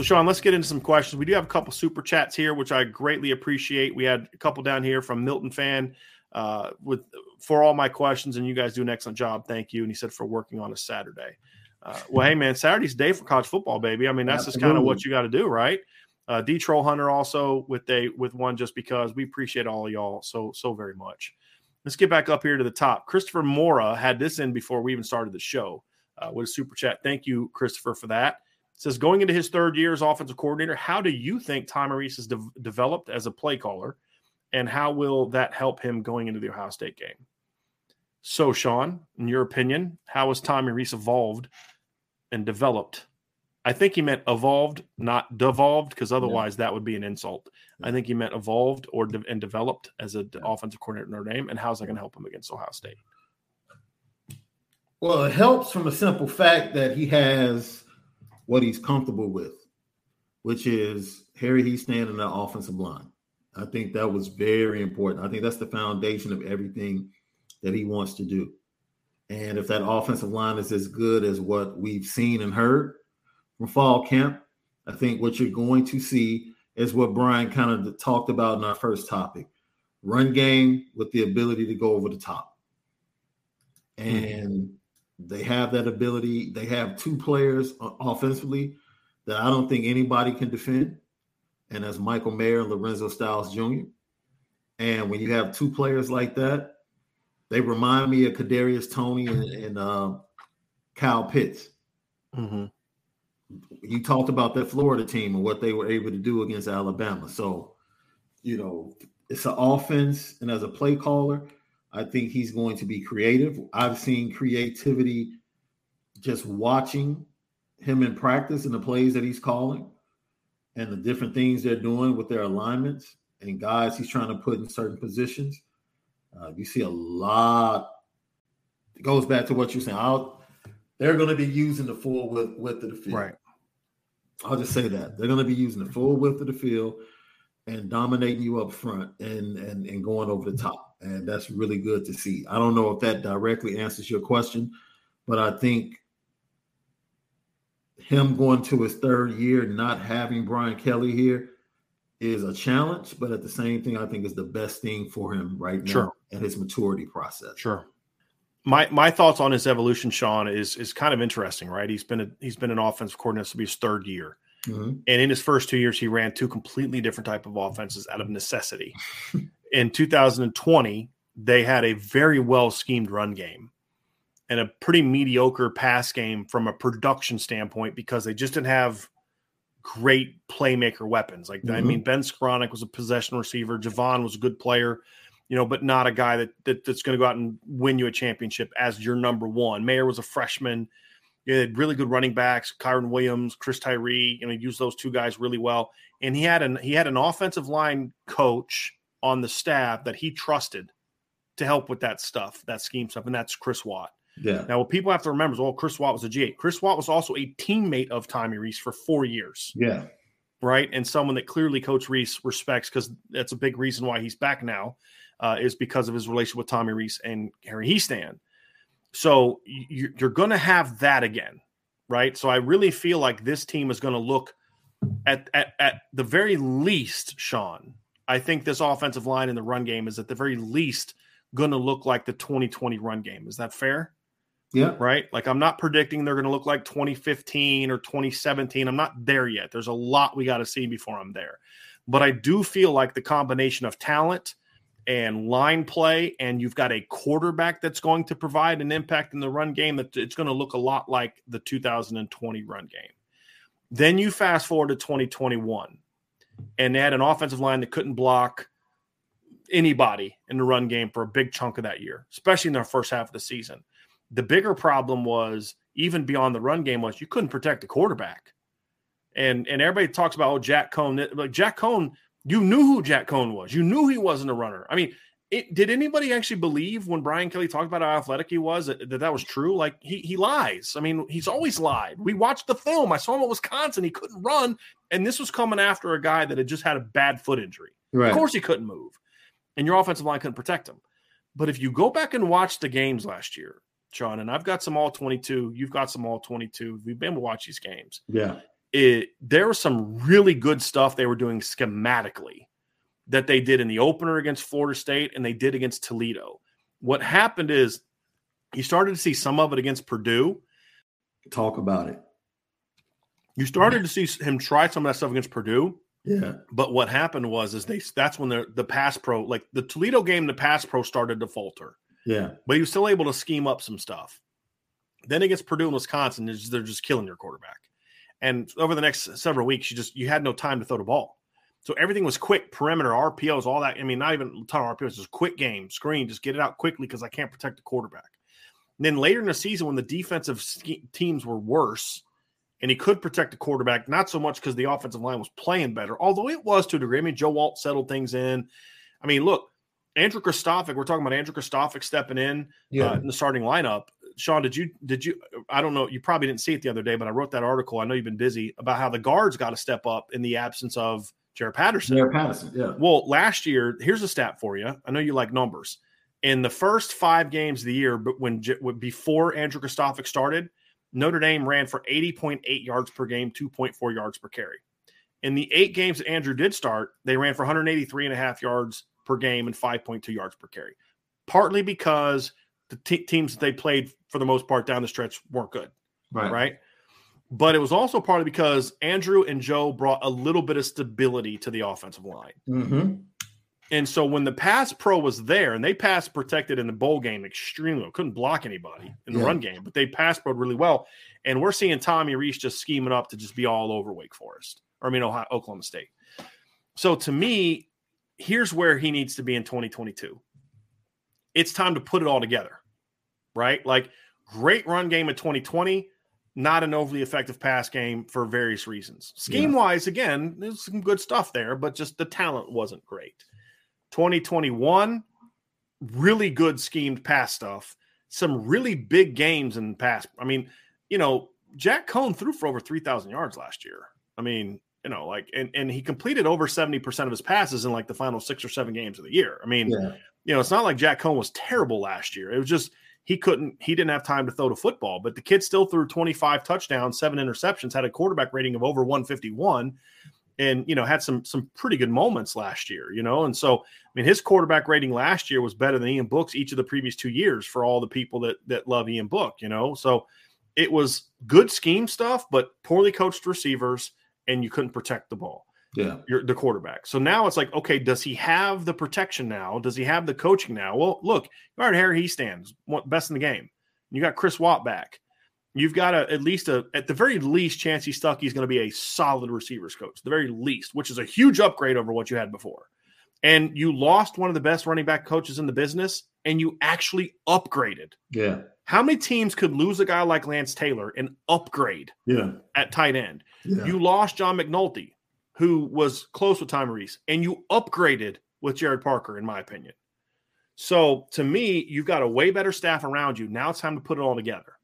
So, Sean, let's get into some questions. We do have a couple super chats here, which I greatly appreciate. We had a couple down here from Milton Fan uh, with for all my questions, and you guys do an excellent job. Thank you. And he said for working on a Saturday. Uh, well, hey man, Saturday's day for college football, baby. I mean, that's Absolutely. just kind of what you got to do, right? Uh, D Troll Hunter also with a with one just because we appreciate all of y'all so so very much. Let's get back up here to the top. Christopher Mora had this in before we even started the show uh, with a super chat. Thank you, Christopher, for that says going into his third year as offensive coordinator, how do you think Tommy Rees has de- developed as a play caller, and how will that help him going into the Ohio State game? So, Sean, in your opinion, how has Tommy Rees evolved and developed? I think he meant evolved, not devolved, because otherwise yeah. that would be an insult. Yeah. I think he meant evolved or de- and developed as an yeah. offensive coordinator in Notre Dame. And how's that going to help him against Ohio State? Well, it helps from a simple fact that he has what he's comfortable with, which is Harry Hiestand in the offensive line. I think that was very important. I think that's the foundation of everything that he wants to do. And if that offensive line is as good as what we've seen and heard from fall camp, I think what you're going to see is what Brian kind of talked about in our first topic run game with the ability to go over the top. And mm-hmm. They have that ability. They have two players offensively that I don't think anybody can defend, and that's Michael Mayer and Lorenzo Styles Jr. And when you have two players like that, they remind me of Kadarius Toney and, and uh, Kyle Pitts. Mm-hmm. You talked about that Florida team and what they were able to do against Alabama. So, you know, it's an offense, and as a play caller, I think he's going to be creative. I've seen creativity just watching him in practice and the plays that he's calling and the different things they're doing with their alignments and guys he's trying to put in certain positions. Uh, you see a lot. It goes back to what you're saying. I'll, they're going to be using the full width, width of the field. Right. I'll just say that they're going to be using the full width of the field and dominating you up front and and and going over the top. And that's really good to see. I don't know if that directly answers your question, but I think him going to his third year, not having Brian Kelly here is a challenge, but at the same thing, I think is the best thing for him right now sure. and his maturity process. Sure. My my thoughts on his evolution, Sean, is is kind of interesting, right? He's been a, he's been an offensive coordinator to be his third year. Mm-hmm. And in his first two years, he ran two completely different type of offenses out of necessity. in 2020, they had a very well schemed run game and a pretty mediocre pass game from a production standpoint because they just didn't have great playmaker weapons. Like mm-hmm. I mean, Ben Skowronek was a possession receiver. Javon was a good player, you know, but not a guy that, that that's going to go out and win you a championship as your number one. Mayer was a freshman he had really good running backs, Kyren Williams, Chris Tyree. You know, used those two guys really well. And he had an he had an offensive line coach on the staff that he trusted to help with that stuff, that scheme stuff, and that's Chris Watt. Yeah. Now, what people have to remember is, well, Chris Watt was a GA. Chris Watt was also a teammate of Tommy Rees for four years. Yeah. Right. And someone that clearly Coach Rees respects because that's a big reason why he's back now uh, is because of his relationship with Tommy Rees and Harry Hiestand. So you're going to have that again. Right. So I really feel like this team is going to look at, at, at the very least, Sean, I think this offensive line in the run game is at the very least going to look like the 2020 run game. Is that fair? Yeah. Right. Like I'm not predicting they're going to look like 2015 or 2017. I'm not there yet. There's a lot we got to see before I'm there. But I do feel like the combination of talent and line play, and you've got a quarterback that's going to provide an impact in the run game, that it's going to look a lot like the 2020 run game. Then you fast forward to 2021, and they had an offensive line that couldn't block anybody in the run game for a big chunk of that year, especially in their first half of the season. The bigger problem was even beyond the run game was you couldn't protect the quarterback. And and everybody talks about oh Jack Coan, like Jack Coan, you knew who Jack Coan was. You knew he wasn't a runner. I mean, it, did anybody actually believe when Brian Kelly talked about how athletic he was that, that, that was true? Like he he lies. I mean, he's always lied. We watched the film. I saw him at Wisconsin. He couldn't run, and this was coming after a guy that had just had a bad foot injury. Right. Of course, he couldn't move, and your offensive line couldn't protect him. But if you go back and watch the games last year, Sean, and I've got some all twenty two. You've got some all twenty two. We've been to watch these games. Yeah, it there was some really good stuff they were doing schematically that they did in the opener against Florida State and they did against Toledo. What happened is you started to see some of it against Purdue. Talk about it. You started to see him try some of that stuff against Purdue. Yeah. But what happened was is they that's when the the pass pro like the Toledo game the pass pro started to falter. Yeah. But he was still able to scheme up some stuff. Then against Purdue and Wisconsin, they're just killing your quarterback. And over the next several weeks, you just you had no time to throw the ball. So everything was quick, perimeter, RPOs, all that. I mean, not even a ton of RPOs, just quick game, screen, just get it out quickly because I can't protect the quarterback. And then later in the season, when the defensive teams were worse and he could protect the quarterback, not so much because the offensive line was playing better, although it was to a degree. I mean, Joe Alt settled things in. I mean, look, Andrew Kristofic, we're talking about Andrew Kristofic stepping in yeah. uh, in the starting lineup. Sean, did you did you I don't know, you probably didn't see it the other day, but I wrote that article. I know you've been busy about how the guards got to step up in the absence of Jarrett Patterson. Jarrett Patterson, yeah. Well, last year, here's a stat for you. I know you like numbers. In the first five games of the year, but when before Andrew Kristofic started, Notre Dame ran for 80.8 yards per game, 2.4 yards per carry. In the eight games that Andrew did start, they ran for 183 and a half yards per game and 5.2 yards per carry. Partly because the t- teams that they played for the most part down the stretch weren't good. Right. Right but it was also partly because Andrew and Joe brought a little bit of stability to the offensive line. Mm-hmm. And so when the pass pro was there, and they pass protected in the bowl game extremely well, couldn't block anybody in the yeah. run game, but they pass pro really well. And we're seeing Tommy Rees just scheming up to just be all over Wake Forest, or I mean Ohio, Oklahoma State. So to me, here's where he needs to be in 2022. It's time to put it all together, right? Like great run game in 2020 not an overly effective pass game for various reasons. Scheme wise, again, there's some good stuff there, but just the talent wasn't great. 2021, really good schemed pass stuff. Some really big games in pass. I mean, you know, Jack Coan threw for over 3,000 yards last year. I mean, you know, like, and, and he completed over 70% of his passes in like the final six or seven games of the year. I mean, yeah. you know, it's not like Jack Coan was terrible last year. It was just, he couldn't he didn't have time to throw the football but the kid still threw 25 touchdowns seven interceptions had a quarterback rating of over 151 and you know had some some pretty good moments last year you know? And so i mean his quarterback rating last year was better than ian book's each of the previous two years for all the people that that love ian book you know? So it was good scheme stuff but poorly coached receivers and you couldn't protect the ball. Yeah. You're the quarterback. So now it's like okay does he have the protection now? Does he have the coaching now? Well look you here he stands best in the game. You got chris watt back you've got a, at least a at the very least Chansi Stuckey's going to be a solid receivers coach the very least which is a huge upgrade over what you had before and you lost one of the best running back coaches in the business and you actually upgraded yeah how many teams could lose a guy like lance taylor and upgrade yeah at tight end yeah. you lost john mcnulty who was close with Tommy Rees, and you upgraded with Gerad Parker, in my opinion. So to me, you've got a way better staff around you. Now it's time to put it all together.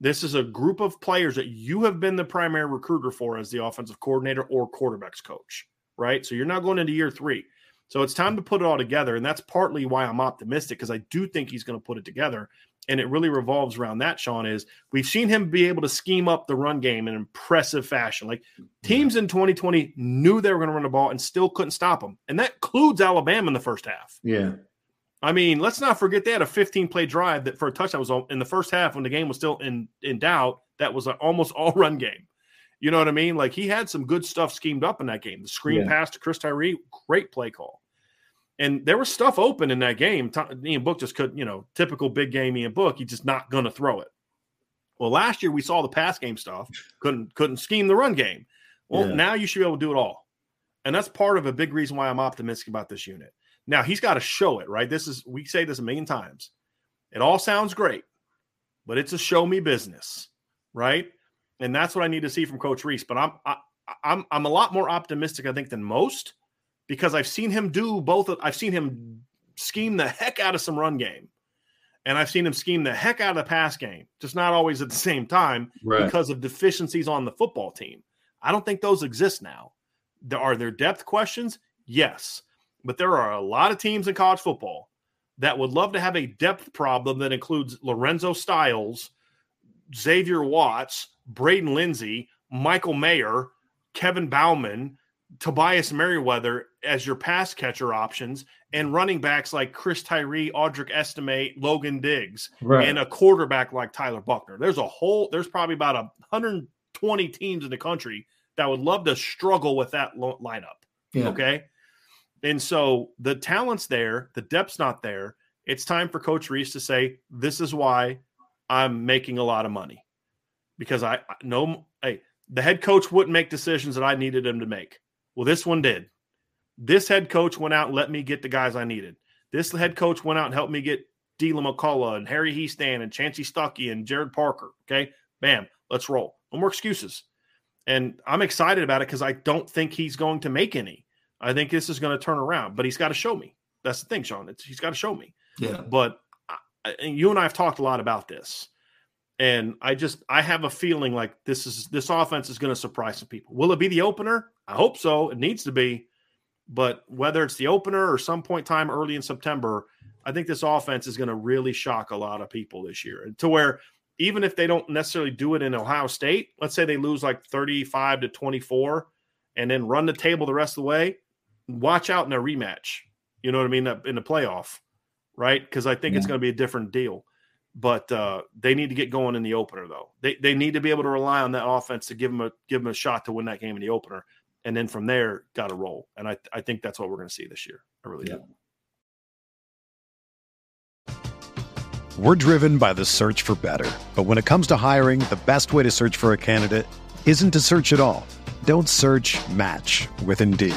This is a group of players that you have been the primary recruiter for as the offensive coordinator or quarterbacks coach, right? So you're not going into year three. So it's time to put it all together. And that's partly why I'm optimistic because I do think he's going to put it together. And it really revolves around that, Sean, is we've seen him be able to scheme up the run game in impressive fashion. Like teams in 2020 knew they were going to run the ball and still couldn't stop them. And that includes Alabama in the first half. Yeah. I mean, let's not forget they had a 15 play drive that for a touchdown was in the first half when the game was still in in doubt. That was an almost all run game. You know what I mean? Like he had some good stuff schemed up in that game. The screen yeah. pass to Chris Tyree, great play call. And there was stuff open in that game. Ian Book just couldn't, you know, typical big game Ian Book. He's just not going to throw it. Well, last year we saw the pass game stuff. Couldn't couldn't scheme the run game. Well, yeah. now you should be able to do it all. And that's part of a big reason why I'm optimistic about this unit. Now he's got to show it, right? This is we say this a million times. It all sounds great, but it's a show me business, right? And that's what I need to see from Coach Rees. But I'm I, I'm I'm a lot more optimistic, I think, than most because I've seen him do both. I've seen him scheme the heck out of some run game, and I've seen him scheme the heck out of the pass game. Just not always at the same time right. because of deficiencies on the football team. I don't think those exist now. There are there depth questions, yes. But there are a lot of teams in college football that would love to have a depth problem that includes Lorenzo Styles, Xavier Watts, Braden Lenzy, Michael Mayer, Kevin Bauman, Tobias Merriweather as your pass catcher options, and running backs like Chris Tyree, Audric Estime, Logan Diggs, right. and a quarterback like Tyler Buchner. There's a whole, there's probably about 120 teams in the country that would love to struggle with that lineup. Yeah. Okay. And so the talent's there, the depth's not there. It's time for Coach Rees to say, This is why I'm making a lot of money. Because I know, hey, the head coach wouldn't make decisions that I needed him to make. Well, this one did. This head coach went out and let me get the guys I needed. This head coach went out and helped me get Deland McCullough and Harry Hiestand and Chansi Stuckey and Gerad Parker. Okay. Bam. Let's roll. No more excuses. And I'm excited about it because I don't think he's going to make any. I think this is going to turn around, but he's got to show me. That's the thing, Sean. It's, he's got to show me. Yeah. But I, and you and I have talked a lot about this, and I just I have a feeling like this is this offense is going to surprise some people. Will it be the opener? I hope so. It needs to be. But whether it's the opener or some point time early in September, I think this offense is going to really shock a lot of people this year. To where even if they don't necessarily do it in Ohio State, let's say they lose like 35 to 24 and then run the table the rest of the way, watch out in a rematch. You know what I mean? In the playoff, right? Because I think yeah. it's going to be a different deal. But uh, they need to get going in the opener, though. They they need to be able to rely on that offense to give them a give them a shot to win that game in the opener, and then from there, got to roll. And I I think that's what we're going to see this year. I really yeah. do. We're driven by the search for better, but when it comes to hiring, the best way to search for a candidate isn't to search at all. Don't search. Match with Indeed.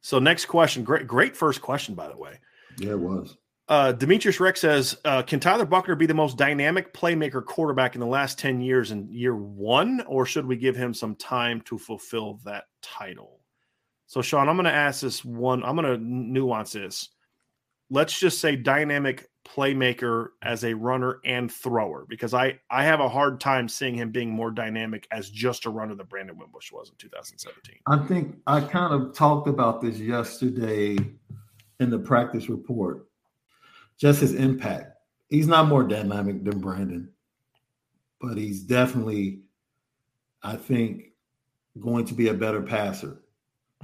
So next question, great, great first question, by the way. Yeah, it was. Uh, Demetrius Rex says, uh, "Can Tyler Buchner be the most dynamic playmaker quarterback in the last ten years in year one, or should we give him some time to fulfill that title?" So, Sean, I'm going to ask this one. I'm going to nuance this. Let's just say dynamic playmaker as a runner and thrower because I I have a hard time seeing him being more dynamic as just a runner than Brandon Wimbush was in 2017. I think I kind of talked about this yesterday in the practice report, just his impact. He's not more dynamic than Brandon, but he's definitely, I think, going to be a better passer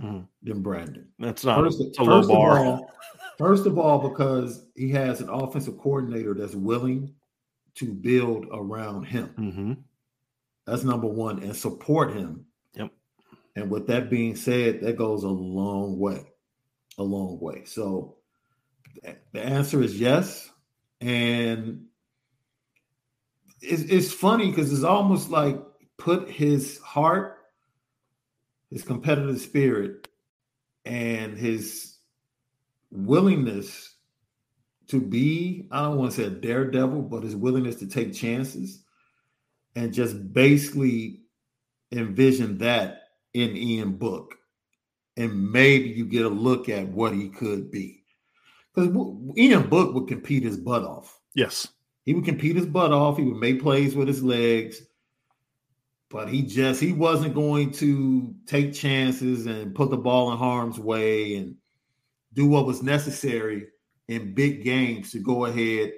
mm-hmm. than Brandon. That's not first, a low bar. All, first of all, because he has an offensive coordinator that's willing to build around him. Mm-hmm. That's number one, and support him. Yep. And with that being said, that goes a long way, a long way. So the answer is yes, and it's, it's funny because it's almost like put his heart, his competitive spirit, and his willingness to be, I don't want to say a daredevil, but his willingness to take chances and just basically envision that in Ian Book. And maybe you get a look at what he could be. Because Ian Book would compete his butt off. Yes. He would compete his butt off. He would make plays with his legs. But he just he wasn't going to take chances and put the ball in harm's way and do what was necessary in big games to go ahead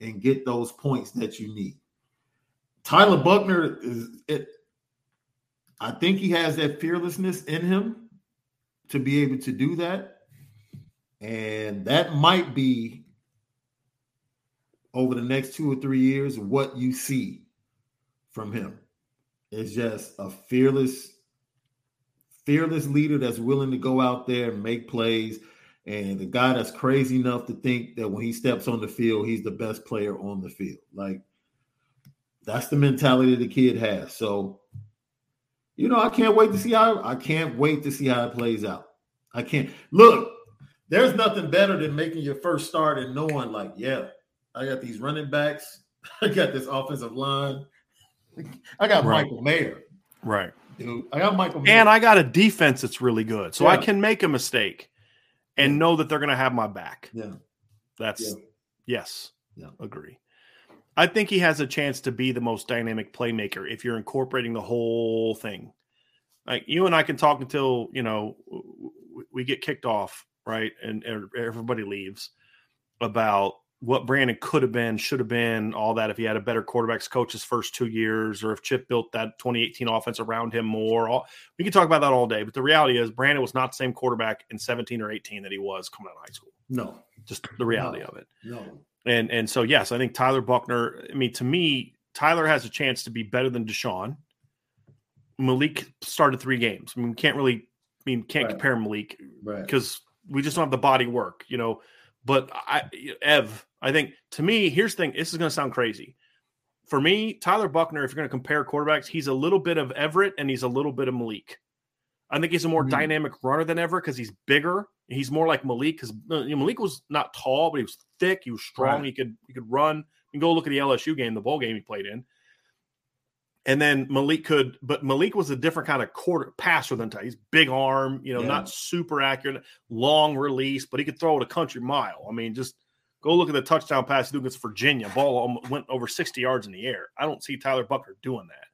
and get those points that you need. Tyler Buchner is it. I think he has that fearlessness in him to be able to do that. And that might be over the next two or three years what you see from him. It's just a fearless, fearless leader that's willing to go out there and make plays and the guy that's crazy enough to think that when he steps on the field, he's the best player on the field. Like that's the mentality the kid has. So, you know, I can't wait to see how I can't wait to see how it plays out. I can't look. There's nothing better than making your first start and knowing, like, yeah, I got these running backs, I got this offensive line, I got right. Michael Mayer, right? Dude, I got Michael, Mayer. and I got a defense that's really good, so yeah. I can make a mistake and know that they're going to have my back. Yeah. That's yeah. yes. Yeah. Agree. I think he has a chance to be the most dynamic playmaker if you're incorporating the whole thing. Like you and I can talk until, you know, we get kicked off, right? And er, everybody leaves about what Brandon could have been, should have been, all that if he had a better quarterbacks coach his first two years, or if Chip built that 2018 offense around him more. All, we can talk about that all day, but the reality is Brandon was not the same quarterback in 17 or 18 that he was coming out of high school. No, just the reality no. of it. No, and and so yes, I think Tyler Buchner. I mean, to me, Tyler has a chance to be better than DeShone. Malik started three games. I mean, we can't really, I mean, can't right. compare Malik because right. we just don't have the body work, you know. But I, Ev, I think to me, here's the thing. This is going to sound crazy. For me, Tyler Buchner, if you're going to compare quarterbacks, he's a little bit of Everett and he's a little bit of Malik. I think he's a more mm-hmm. dynamic runner than ever because he's bigger. He's more like Malik because you know, Malik was not tall, but he was thick. He was strong. Right. He could he could run. You go look at the LSU game, the bowl game he played in. And then Malik could, but Malik was a different kind of quarter passer than Ty. He's big arm, you know, yeah. not super accurate, long release, but he could throw it a country mile. I mean, just go look at the touchdown pass he threw against Virginia. Ball went over 60 yards in the air. I don't see Tyler Buchner doing that.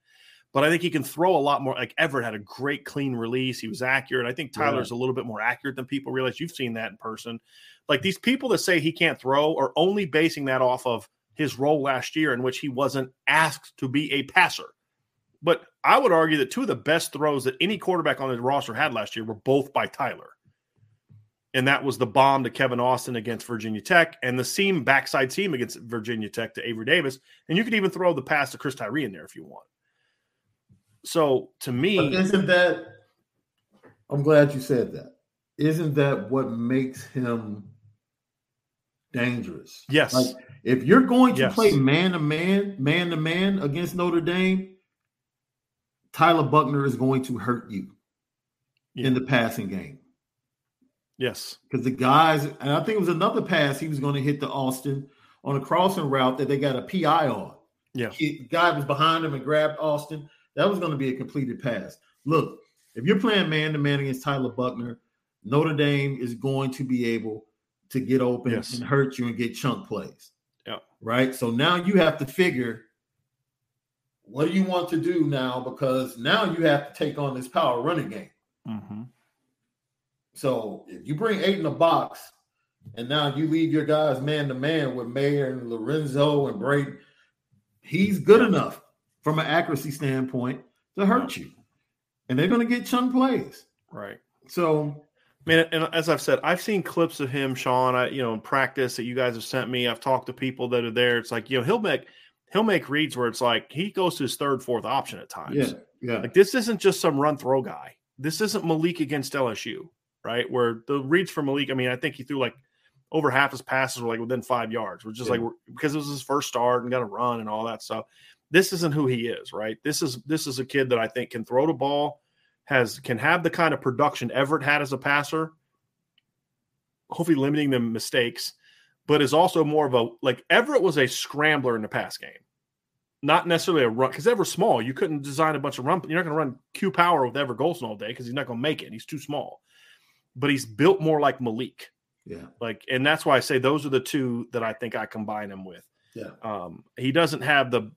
But I think he can throw a lot more. Like Everett had a great clean release. He was accurate. I think Tyler's yeah. a little bit more accurate than people realize. You've seen that in person. Like these people that say he can't throw are only basing that off of his role last year in which he wasn't asked to be a passer. But I would argue that two of the best throws that any quarterback on the roster had last year were both by Tyler. And that was the bomb to Kevin Austin against Virginia Tech and the seam backside seam against Virginia Tech to Avery Davis. And you could even throw the pass to Chris Tyree in there if you want. So to me, but isn't that? I'm glad you said that. Isn't that what makes him dangerous? Yes. Like if you're going to yes. play man to man, man to man against Notre Dame, Tyler Buchner is going to hurt you yeah. in the passing game. Yes. Because the guys, and I think it was another pass he was going to hit to Austin on a crossing route that they got a PI on. Yeah. He, guy was behind him and grabbed Austin. That was going to be a completed pass. Look, if you're playing man to man against Tyler Buchner, Notre Dame is going to be able to get open yes. and hurt you and get chunk plays. Yeah. Right. So now you have to figure what do you want to do now? Because now you have to take on this power running game. Mm-hmm. So if you bring eight in the box and now you leave your guys man to man with Mayer and Lorenzo and Brady. He's good enough from an accuracy standpoint to hurt you, and they're going to get chunk plays. Right. So I mean, and as I've said, I've seen clips of him, Sean. I, you know, in practice that you guys have sent me. I've talked to people that are there. It's like, you know, he'll make he'll make reads where it's like he goes to his third, fourth option at times. Yeah, yeah. Like this isn't just some run throw guy. This isn't Malik against LSU, right? Where the reads for Malik. I mean, I think he threw like over half his passes were like within five yards, which is yeah. like because it was his first start and got to run and all that stuff. This isn't who he is, right? This is this is a kid that I think can throw the ball, has can have the kind of production Everett had as a passer hopefully limiting the mistakes, but is also more of a like Everett was a scrambler in the pass game, not necessarily a run because Everett's small. You couldn't design a bunch of run. You're not going to run Q power with Everett Golson all day because he's not going to make it. He's too small. But he's built more like Malik. Yeah. Like, and that's why I say those are the two that I think I combine him with. Yeah. Um, he doesn't have the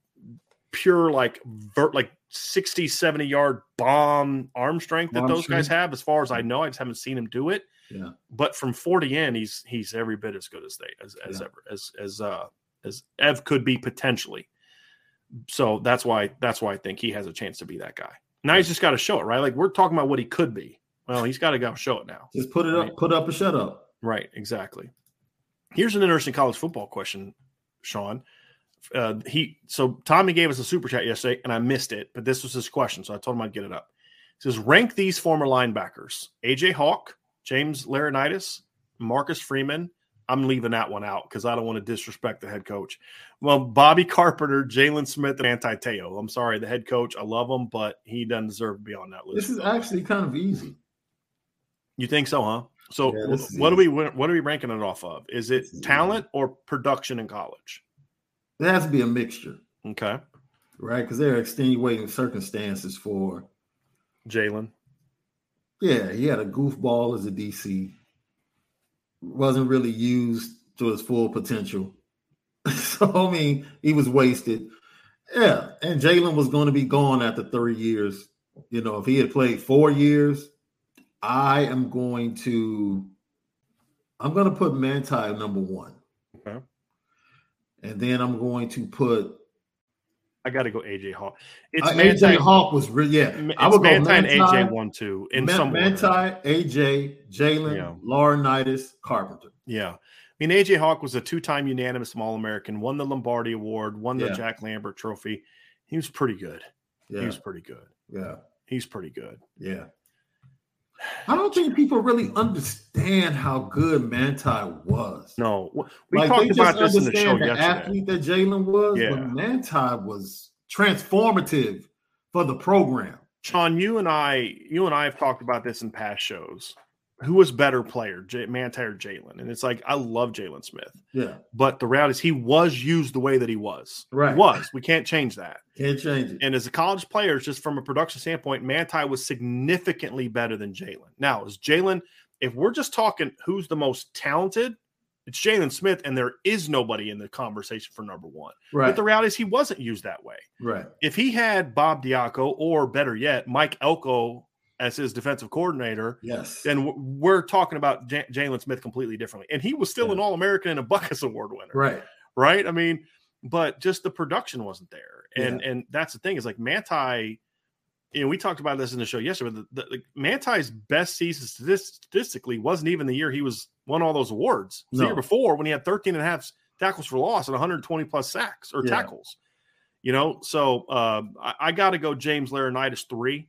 pure like vert like 60, 70 yard bomb arm strength that arm those strength. guys have, as far as I know. I just haven't seen him do it. Yeah. But from 40 in, he's he's every bit as good as they as as yeah. ever as as uh as Ev could be potentially. So that's why that's why I think he has a chance to be that guy. Now he's just got to show it, right? Like we're talking about what he could be. Well, he's got to go show it now. Just put it right? up, put up a shut up. Right, exactly. Here's an interesting college football question, Sean. Uh, he so Tommy gave us a super chat yesterday, and I missed it, but this was his question, so I told him I'd get it up. He says, rank these former linebackers: AJ Hawk, James Laurinaitis, Marcus Freeman. I'm leaving that one out because I don't want to disrespect the head coach. Well, Bobby Carpenter, Jaylon Smith, and Manti Te'o. I'm sorry, the head coach. I love him, but he doesn't deserve to be on that list. This is actually kind of easy. You think so, huh? So yeah, what are we what are we ranking it off of? Is it talent or production in college? It has to be a mixture. Okay. Right, because there are extenuating circumstances for Jaylon. Yeah, he had a goofball as a DC. Wasn't really used to his full potential. so I mean, he was wasted. Yeah, and Jaylon was going to be gone after three years. You know, if he had played four years, I am going to I'm going to put Manti number one. Okay. And then I'm going to put I got to go AJ Hawk. It's uh, AJ Hawk was really yeah. I would Manti go Manti and AJ one two in Man, some Manti, order. AJ, Jaylon, yeah. Laurinaitis, Carpenter. Yeah. I mean, AJ Hawk was a two-time unanimous All-American, won the Lombardi Award, won the yeah. Jack Lambert Trophy. He was pretty good. Yeah. He was pretty good. Yeah. He's pretty good. Yeah. I don't think people really understand how good Manti was. No, we like, talked about this in the show the yesterday. Athlete that Jaylon was, yeah. but Manti was transformative for the program. Sean, you and I, you and I have talked about this in past shows who was better player, J- Manti or Jaylon? And it's like I love Jaylon Smith. Yeah. But the reality is he was used the way that he was. Right. He was. We can't change that. Can't change it. And as a college player, just from a production standpoint, Manti was significantly better than Jaylon. Now, is Jaylon, if we're just talking who's the most talented, it's Jaylon Smith, and there is nobody in the conversation for number one. Right. But the reality is he wasn't used that way. Right. If he had Bob Diaco, or better yet, Mike Elko as his defensive coordinator, yes, then we're talking about J- Jaylon Smith completely differently. And he was still yeah. an All American and a Butkus Award winner, right? Right. I mean, but just the production wasn't there, and yeah. and that's the thing is like Manti. You know, we talked about this in the show yesterday. But the, the, the Manti's best season statistically wasn't even the year he was won all those awards. No. The year before when he had 13 and a half tackles for loss and 120 plus sacks or yeah. tackles. You know, so uh, I, I got to go James Laurinaitis three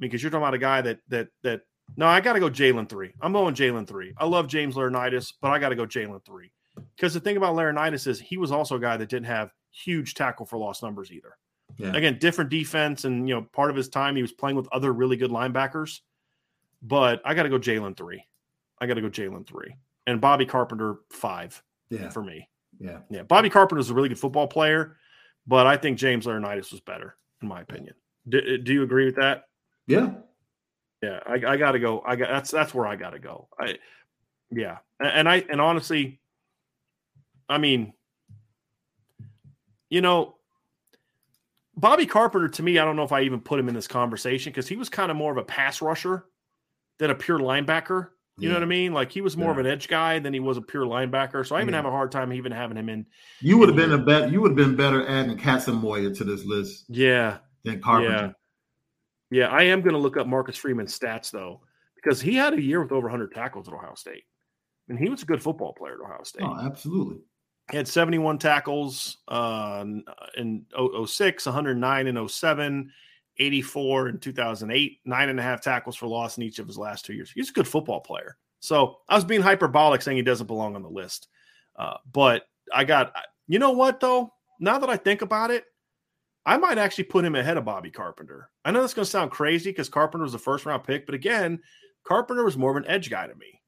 because you're talking about a guy that that that no, I got to go Jaylon three. I'm going Jaylon three. I love James Laurinaitis, but I got to go Jaylon three because the thing about Laurinaitis is he was also a guy that didn't have huge tackle for loss numbers either. Yeah. Again, different defense, and you know, part of his time he was playing with other really good linebackers. But I got to go Jaylon three. I got to go Jaylon three, and Bobby Carpenter five. Yeah, for me. Yeah, yeah. Bobby Carpenter is a really good football player, but I think James Laurinaitis was better in my opinion. Do, uh, do you agree with that? Yeah. Yeah, I, I got to go. I got that's that's where I got to go. I, yeah, and, I and honestly, I mean, you know, Bobby Carpenter to me, I don't know if I even put him in this conversation because he was kind of more of a pass rusher than a pure linebacker. You know what I mean? Like he was more of an edge guy than he was a pure linebacker. So I even Yeah. have a hard time even having him in. You would have been a bet. You would have been better adding Katzenmoyer to this list Yeah, than Carpenter. Yeah, I am going to look up Marcus Freeman's stats though, because he had a year with over 100 tackles at Ohio State, and he was a good football player at Ohio State. Oh, absolutely. He had 71 tackles uh, in 06, 109 in 07, 84 in 2008, nine and a half tackles for loss in each of his last two years. He's a good football player. So I was being hyperbolic saying he doesn't belong on the list. Uh, but I got, you know what, though? Now that I think about it, I might actually put him ahead of Bobby Carpenter. I know that's going to sound crazy because Carpenter was the first round pick, but again, Carpenter was more of an edge guy to me.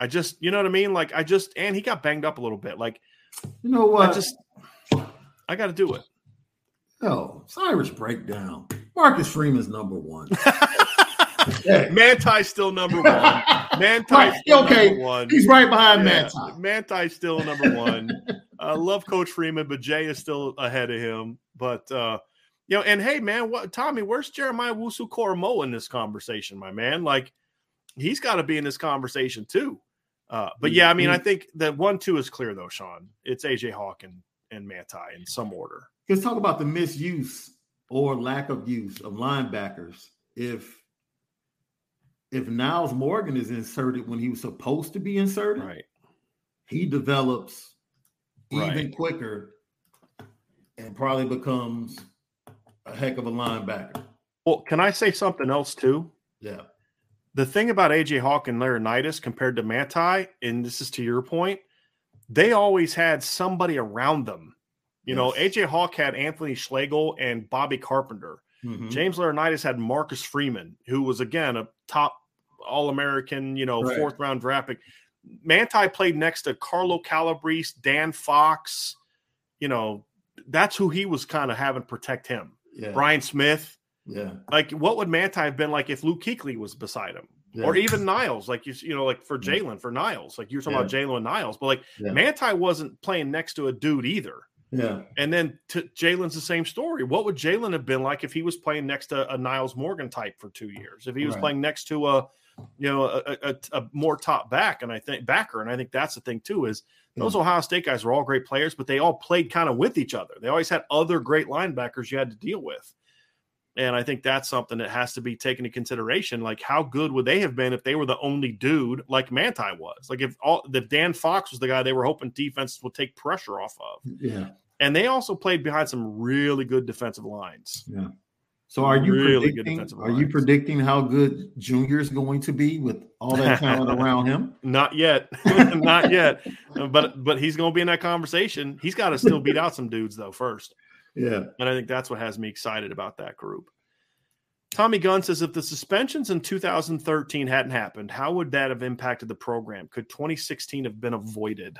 I just, you know what I mean? Like, I just, and he got banged up a little bit. Like, You know what? I just, I got to do it. no Cyrus breakdown. Marcus Freeman's number one. Yeah. Manti's still number one. Manti's Right, still okay. number one. He's right behind Yeah, Manti. Manti's still number one. I love Coach Freeman, but Jay is still ahead of him. But uh, you know, and hey, man, what Tommy? Where's Jeremiah Owusu-Koramoah in this conversation, my man? Like, he's got to be in this conversation too. Uh, but yeah, I mean, I think that one two is clear though, Sean. It's AJ Hawk and, and Manti in some order. Let's talk about the misuse or lack of use of linebackers. If if Nyles Morgan is inserted when he was supposed to be inserted, Right. he develops even Right. quicker and probably becomes a heck of a linebacker. Well, can I say something else too? Yeah. the thing about AJ Hawk and Laurinaitis compared to Manti, and this is to your point, they always had somebody around them. You know, AJ Hawk had Anthony Schlegel and Bobby Carpenter. Mhm. James Laurinaitis had Marcus Freeman, who was again a top All American, you know, Right. fourth round draft pick. Manti played next to Carlo Calabrese, Dan Fox. You know, that's who he was kind of having protect him. Yeah. Brian Smith. Yeah. Like, what would Manti have been like if Luke Kuechly was beside him? Yeah. or even Nyles, like you, you know, like for mm. Jaylon, for Nyles, like you were talking about Jaylon and Nyles, but like. Manti wasn't playing next to a dude either. Yeah. And then t- Jaylon's the same story. What would Jaylon have been like if he was playing next to a Nyles Morgan type for two years? If he was Right. playing next to a, you know, a, a, a more top back, and I think backer, and I think that's the thing too is those hmm. Ohio State guys were all great players, but they all played kind of with each other. They always had other great linebackers you had to deal with. And I think that's something that has to be taken into consideration. Like, how good would they have been if they were the only dude like Manti was? Like, if all if Dan Fox was the guy they were hoping defenses would take pressure off of. Yeah. And they also played behind some really good defensive lines. Yeah. So are you Really predicting, are you predicting how good Junior is going to be with all that talent around him? Not yet, not yet. But but he's going to be in that conversation. He's got to still beat out some dudes though first. Yeah. And I think that's what has me excited about that group. Tommy Gunn says if the suspensions in 2013 hadn't happened, how would that have impacted the program? Could 2016 have been avoided?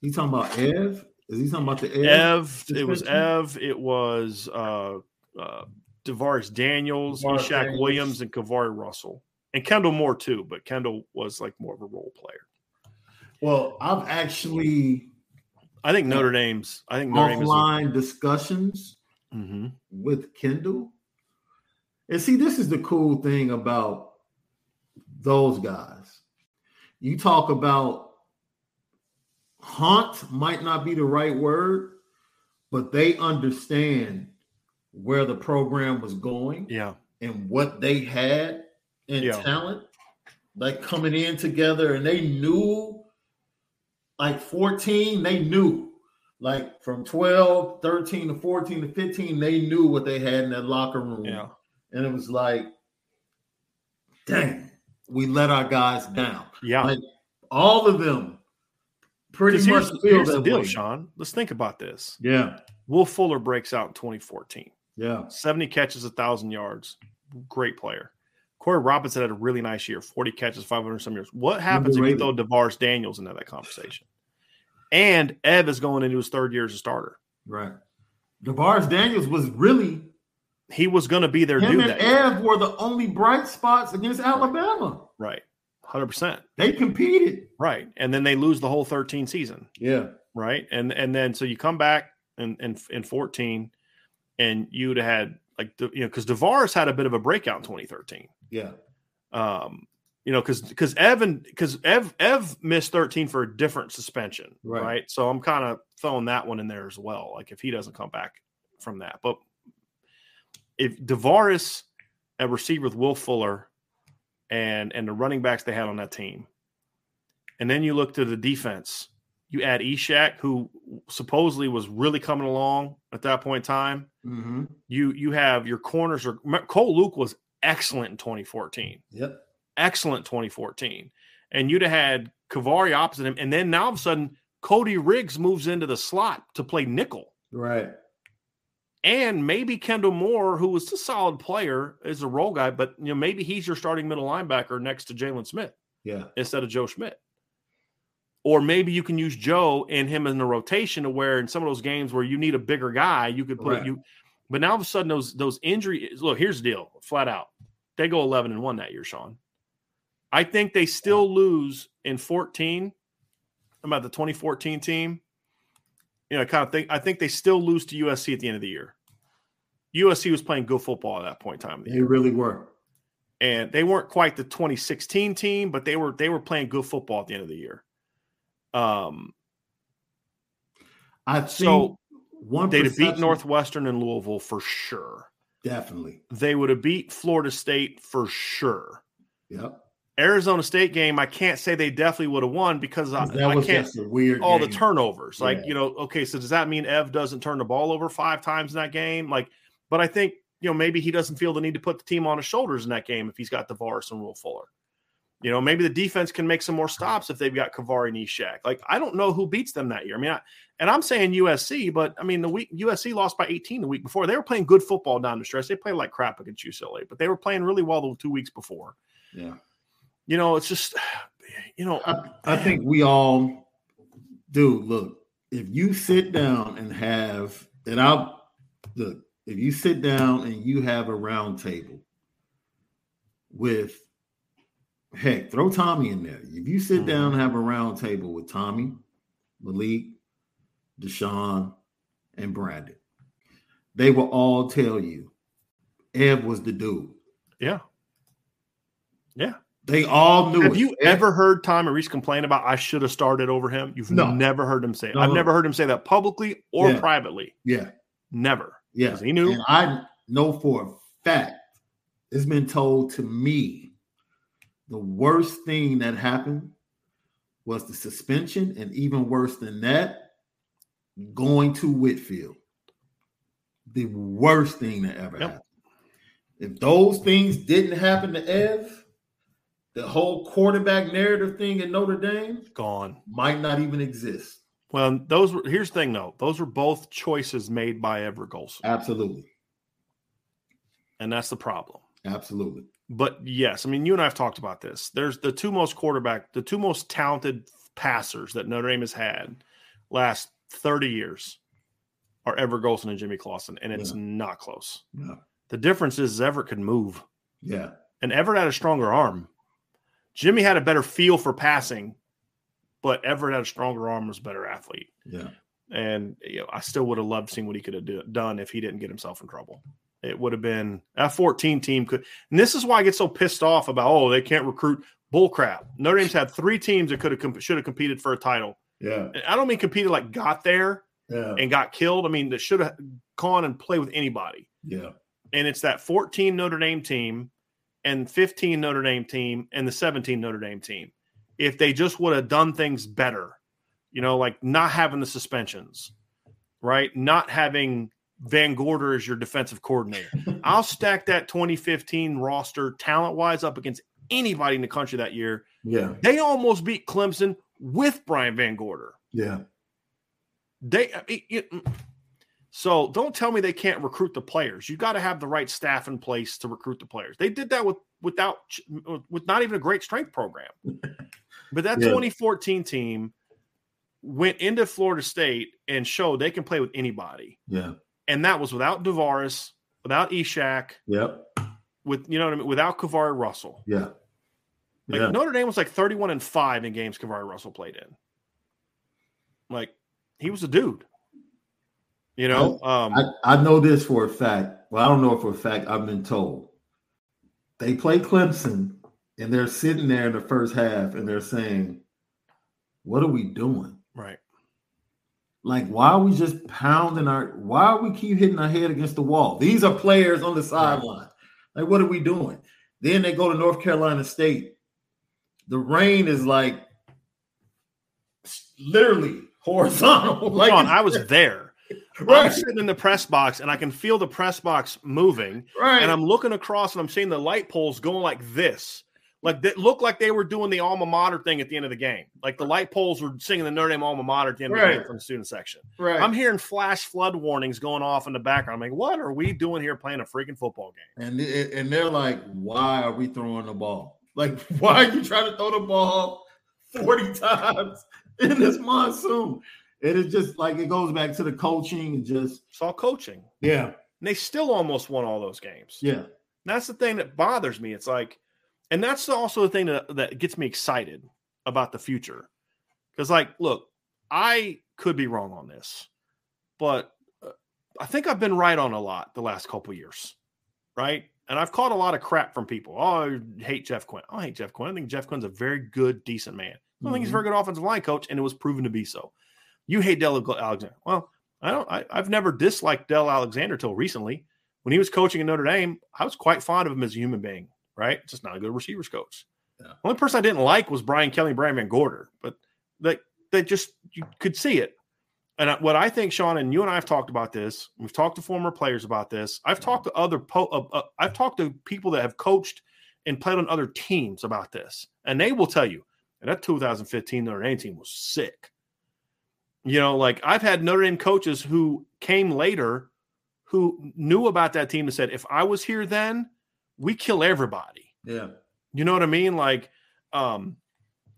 He's talking about Ev. Is he talking about the Ev? Ev, it was? Ev, it was uh, uh, DaVaris Daniels, DaVaris Ishaq Daniels. Williams, and KeiVarae Russell, and Kendall Moore too. But Kendall was like more of a role player. Well, I've actually I think Notre Dame's. I think Notre Dame is. offline discussions Mhm. with Kendall. And see, this is the cool thing about those guys. You talk about haunt might not be the right word, but they understand where the program was going Yeah, and what they had in Yeah. talent, like coming in together, and they knew like 14, they knew like from 12, 13 to 14 to 15, they knew what they had in that locker room. yeah, And it was like, dang, we let our guys down. yeah. Like all of them pretty much here's, feel here's that the deal, way. Sean. Let's think about this. Yeah, Will Fuller breaks out in 2014. Yeah, 70 catches, 1,000 yards. Great player. Corey Robinson had a really nice year 40 catches, 500 some yards. What happens if you throw. DaVaris Daniels into that conversation? And Ev is going into his third year as a starter. right. DaVaris Daniels was really He was going to be their him dude and year. Ev were the only bright spots against Alabama. Right. 100%. They competed. Right. And then they lose the whole 13 season. Yeah, Right. And and then so you come back in, in, in 14 and you'd have had like, the, you know, because DaVaris had a bit of a breakout in 2013. yeah, Um, You know, because because Evan because Ev Ev missed 13 for a different suspension, right? Right. So I'm kind of throwing that one in there as well. Like if he doesn't come back from that, but if DaVaris a receiver with Will Fuller and and the running backs they had on that team, and then you look to the defense, you add Ishaq, who supposedly was really coming along at that point in time. Mm-hmm. You you have your corners are Cole Luke was excellent in 2014 Yep. excellent 2014. And you'd have had KeiVarae opposite him. And then now all of a sudden, Cody Riggs moves into the slot to play nickel. Right. And maybe Kendall Moore, who was a solid player, is a role guy, but you know, maybe he's your starting middle linebacker next to Jaylon Smith Yeah. instead of Joe Schmidt. Or maybe you can use Joe and him in the rotation to where in some of those games where you need a bigger guy, you could put Right. you. But now all of a sudden, those those injuries. Look, here's the deal, flat out. They go 11 and one that year, Sean. I think they still lose in 14. I'm about the 2014 team. You know, I kind of think I think they still lose to USC at the end of the year. USC was playing good football at that point in time. the They year really were. and they weren't quite the 2016 team, but they were they were playing good football at the end of the year. Um, I think so one they'd have beat Northwestern and Louisville for sure. Definitely. They would have beat Florida State for sure. Yep. Arizona State game, I can't say they definitely would have won because I, I was can't just a weird. all the game. turnovers. Like, Yeah. you know, okay, so does that mean Ev doesn't turn the ball over five times in that game? Like, but I think, you know, maybe he doesn't feel the need to put the team on his shoulders in that game if he's got DaVaris and Will Fuller. You know, maybe the defense can make some more stops if they've got KeiVarae and Ishaq. Like, I don't know who beats them that year. I mean, I, and I'm saying USC, but I mean, the week USC lost by 18 the week before. They were playing good football down the stretch. They played like crap against UCLA, but they were playing really well the two weeks before. Yeah. You know, it's just, you know, I, I think we all, do. Look, if you sit down and have, and I'll look, if you sit down and you have a round table with, heck, throw Tommy in there. If you sit Mhm. down and have a round table with Tommy, Malik, DeShone, and Brandon, they will all tell you Ev was the dude. yeah. Yeah. They all knew Have it. you Ev- ever heard Tommy Rees complain about I should have started over him? You've No. never heard him say it. No, I've never heard him say that publicly or Yeah. privately. Yeah. Never. Yeah, he knew. And I know for a fact it's been told to me the worst thing that happened was the suspension, and even worse than that, going to Whitfield. The worst thing that ever Yep. happened. If those things didn't happen to Ev, the whole quarterback narrative thing in Notre Dame Gone. might not even exist. Well, those were here's the thing though. Those were both choices made by Everett Golson. Absolutely. And that's the problem. Absolutely. But yes, I mean, you and I have talked about this. There's the two most quarterback, the two most talented passers that Notre Dame has had last 30 years are Everett Golson and Jimmy Clausen, and it's Yeah. not close. Yeah. The difference is Everett could move, Yeah. and Everett had a stronger arm. Jimmy had a better feel for passing, but Everett had a stronger arm, was a better athlete. Yeah. And you know, I still would have loved seeing what he could have do, done if he didn't get himself in trouble. It would have been a 14 team could, and this is why I get so pissed off about oh they can't recruit bull crap. Notre Dame's had three teams that could have comp- should have competed for a title. Yeah. And I don't mean competed like got there Yeah. and got killed. I mean that should have gone and played with anybody. Yeah. And it's that 14 Notre Dame team and 15 Notre Dame team and the 17 Notre Dame team. If they just would have done things better, you know, like not having the suspensions, right? Not having Van Gorder as your defensive coordinator. I'll stack that 2015 roster talent wise up against anybody in the country that year. Yeah. They almost beat Clemson with Brian Van Gorder. Yeah. They uh, it- it- mm. so don't tell me they can't recruit the players. You got to have the right staff in place to recruit the players. They did that with without with not even a great strength program. But that Yeah. 2014 team went into Florida State and showed they can play with anybody. Yeah. And that was without DaVaris, without Ishaq, Yep. with you know what I mean, without KeiVarae Russell. Yeah. Like yeah. Notre Dame was like 31 and 5 in games KeiVarae Russell played in. Like he was a dude. You know, um I, I know this for a fact. Well, I don't know for a fact. I've been told they play Clemson and they're sitting there in the first half and they're saying, What are we doing? Right. Like, why are we just pounding our why are we keep hitting our head against the wall? These are players on the sideline. Like, what are we doing? Then they go to North Carolina State. The rain is like literally horizontal. Like Sean, I was there. I'm sitting in the press box and I can feel the press box moving. right. And I'm looking across and I'm seeing the light poles going like this. Like that looked like they were doing the alma mater thing at the end of the game. Like the light poles were singing the Notre Dame alma mater at the end of the game from the student section. right. I'm hearing flash flood warnings going off in the background. I'm like, what are we doing here playing a freaking football game? and and they're like, why are we throwing the ball? Like, why are you trying to throw the ball 40 times in this monsoon? It is just like it goes back to the coaching and just It's all coaching. yeah, And they still almost won all those games. yeah, That's the thing that bothers me. It's like, and that's also the thing that, that gets me excited about the future. Because, like, look, I could be wrong on this, but uh, I think I've been right on a lot the last couple years, right? And I've caught a lot of crap from people. Oh, I hate Jeff Quinn. I hate Jeff Quinn. I think Jeff Quinn's a very good, decent man. I don't think he's a very good offensive line coach, and it was proven to be so. You hate Del Alexander. Well, I don't. I, I've never disliked Del Alexander till recently. When he was coaching in Notre Dame, I was quite fond of him as a human being. Right, just not a good receivers coach. Yeah. Only person I didn't like was Brian Kelly, and Brian Van Gorder, but they they just you could see it. And I- what I think, Sean, and you and I have talked about this. We've talked to former players about this. I've talked to other po- uh, uh, I've talked to people that have coached and played on other teams about this, and they will tell you and that 2015 Notre Dame team was sick. You know, like I've had Notre Dame coaches who came later who knew about that team and said, if I was here then, we kill everybody. yeah, You know what I mean? Like, um,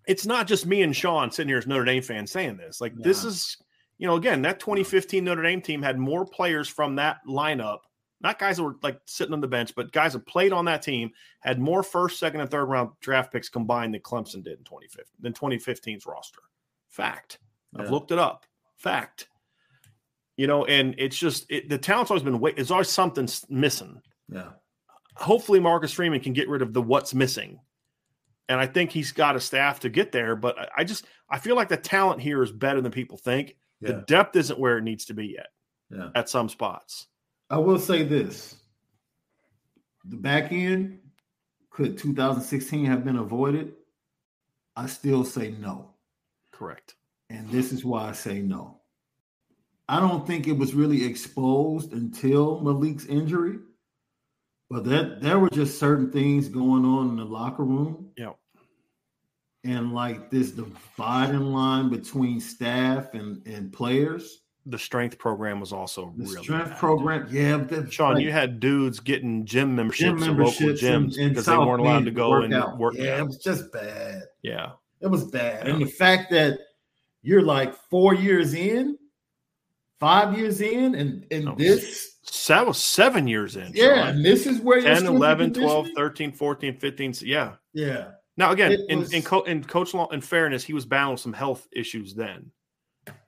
it's not just me and Sean sitting here as Notre Dame fans saying this. Like, this is, you know, again, that 2015 Notre Dame team had more players from that lineup, not guys that were like sitting on the bench, but guys that played on that team had more first, second, and third round draft picks combined than Clemson did in 2015 than 2015's roster. Fact. I've looked it up. Fact. You know, and it's just it, the talent's always been. There's always something missing yeah, hopefully Marcus Freeman can get rid of the what's missing. And I think he's got a staff to get there, but I- just I feel like the talent here is better than people think. The depth isn't where it needs to be yet yeah. at some spots. I will say this: the back end could 2016 have been avoided? I still say no. Correct. And this is why I say no. I don't think it was really exposed until Malik's injury, but that there were just certain things going on in the locker room. Yeah. And like this dividing line between staff and, and players. The strength program was also The really strength bad. program, yeah. the- Sean, like, you had dudes getting gym memberships, gym at local memberships gyms because they weren't allowed to go work and out. work. Yeah, it was just bad. yeah. It was bad. Yeah. And the fact that you're like four years in, five years in, and, and this, So that was seven years in. yeah, Sean. and this is where you're 10, 11, 12, 13, 14, 15. Yeah. Yeah. Now, again, in, was- in, co- in Coach Law, in fairness, he was battling some health issues then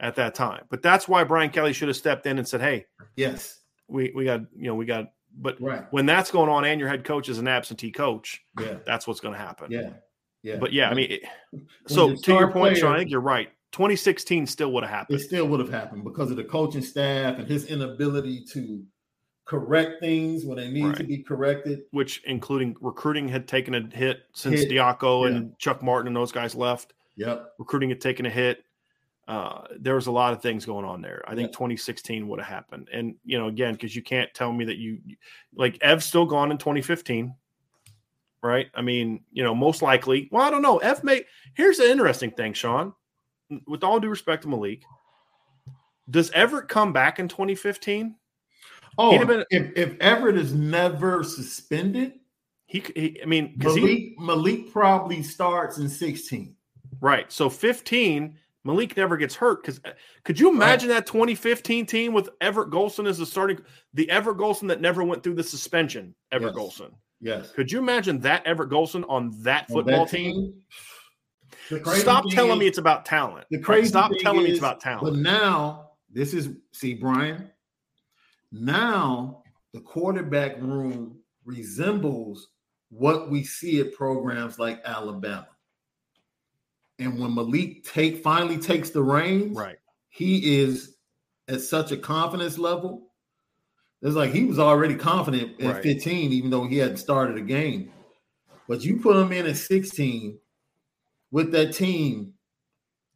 at that time. But that's why Brian Kelly should have stepped in and said, hey, Yes. we, we got, you know, we got, but Right. when that's going on and your head coach is an absentee coach, Yeah. that's what's going to happen. Yeah. Yeah. But yeah, I mean, it, so to your point, Sean, I think you're right. 2016 still would have happened. it still would have happened because of the coaching staff and his inability to correct things when they need to be corrected. which including recruiting had taken a hit since Hit, Diaco yeah. and Chuck Martin and those guys left. Yep. Recruiting had taken a hit. Uh, there was a lot of things going on there. I think Yeah. 2016 would have happened. And, you know, again, because you can't tell me that you, like, Ev's still gone in 2015, right? I mean, you know, most likely, well, I don't know. F may. here's the interesting thing, Sean, with all due respect to Malik, does Everett come back in 2015? Oh, been- if, if Everett is never suspended, He, he I mean, because he, Malik, Malik probably starts in 16. Right. So 15, Malik never gets hurt. Because uh, could you imagine that 2015 team with Everett Golson as the starting, the Everett Golson that never went through the suspension, Everett Yes. Golson? Yes. Could you imagine that Everett Golson on that On football that team? crazy Stop telling me it's about talent. the crazy Stop telling me it's about talent. But now this is see, Brian. Now the quarterback room resembles what we see at programs like Alabama. And when Malik take finally takes the reins, Right. he is at such a confidence level. It's like he was already confident at Right. 15, even though he hadn't started a game. But you put him in at 16 with that team,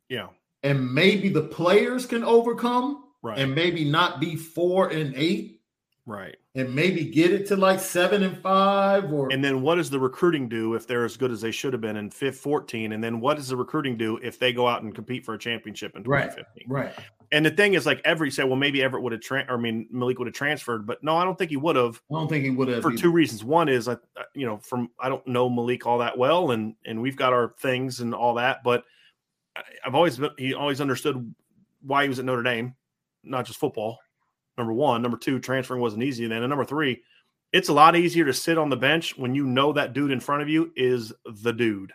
Yeah. and maybe the players can overcome Right. and maybe not be four and eight right. and maybe get it to like seven and five or And then what does the recruiting do if they're as good as they should have been in fifth 14? And then what does the recruiting do if they go out and compete for a championship in Right. right. And the thing is, like every said, well, maybe Everett would have, tra- or I mean, Malik would have transferred, but no, I don't think he would have I don't think he would have for either. two reasons. One is, I, you know, from I don't know Malik all that well, and and we've got our things and all that, but I've always been, he always understood why he was at Notre Dame, not just football. Number one, number two, transferring wasn't easy then, and number three, it's a lot easier to sit on the bench when you know that dude in front of you is the dude.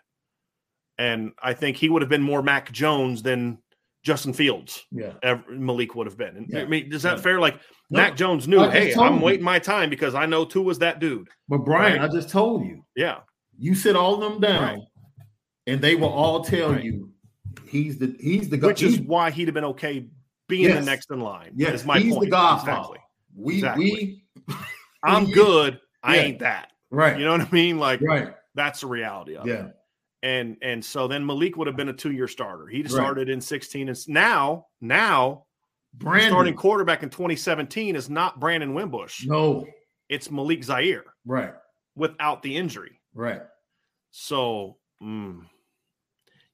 And I think he would have been more Mac Jones than Justin Fields. Yeah. Ever, Malik would have been. And, I mean, is that Yeah. fair? Like No, Mac Jones knew, hey, I'm you. waiting my time because I know Tua was that dude. But Brian, Right. I just told you, Yeah, you sit all of them down, Right. and they will all tell Right. you he's the he's the guy. which is why he'd have been okay being Yes. the next in line. Yeah, is my he's point. the godfather. Exactly. We Exactly. we I'm good. I Yeah. ain't that. right You know what I mean? Like right that's the reality of it. And and so then Malik would have been a two year starter. He Right. started in 16. And now, now Brandon starting quarterback in 2017 is not Brandon Wimbush. no It's Malik Zaire right without the injury. right So, mm,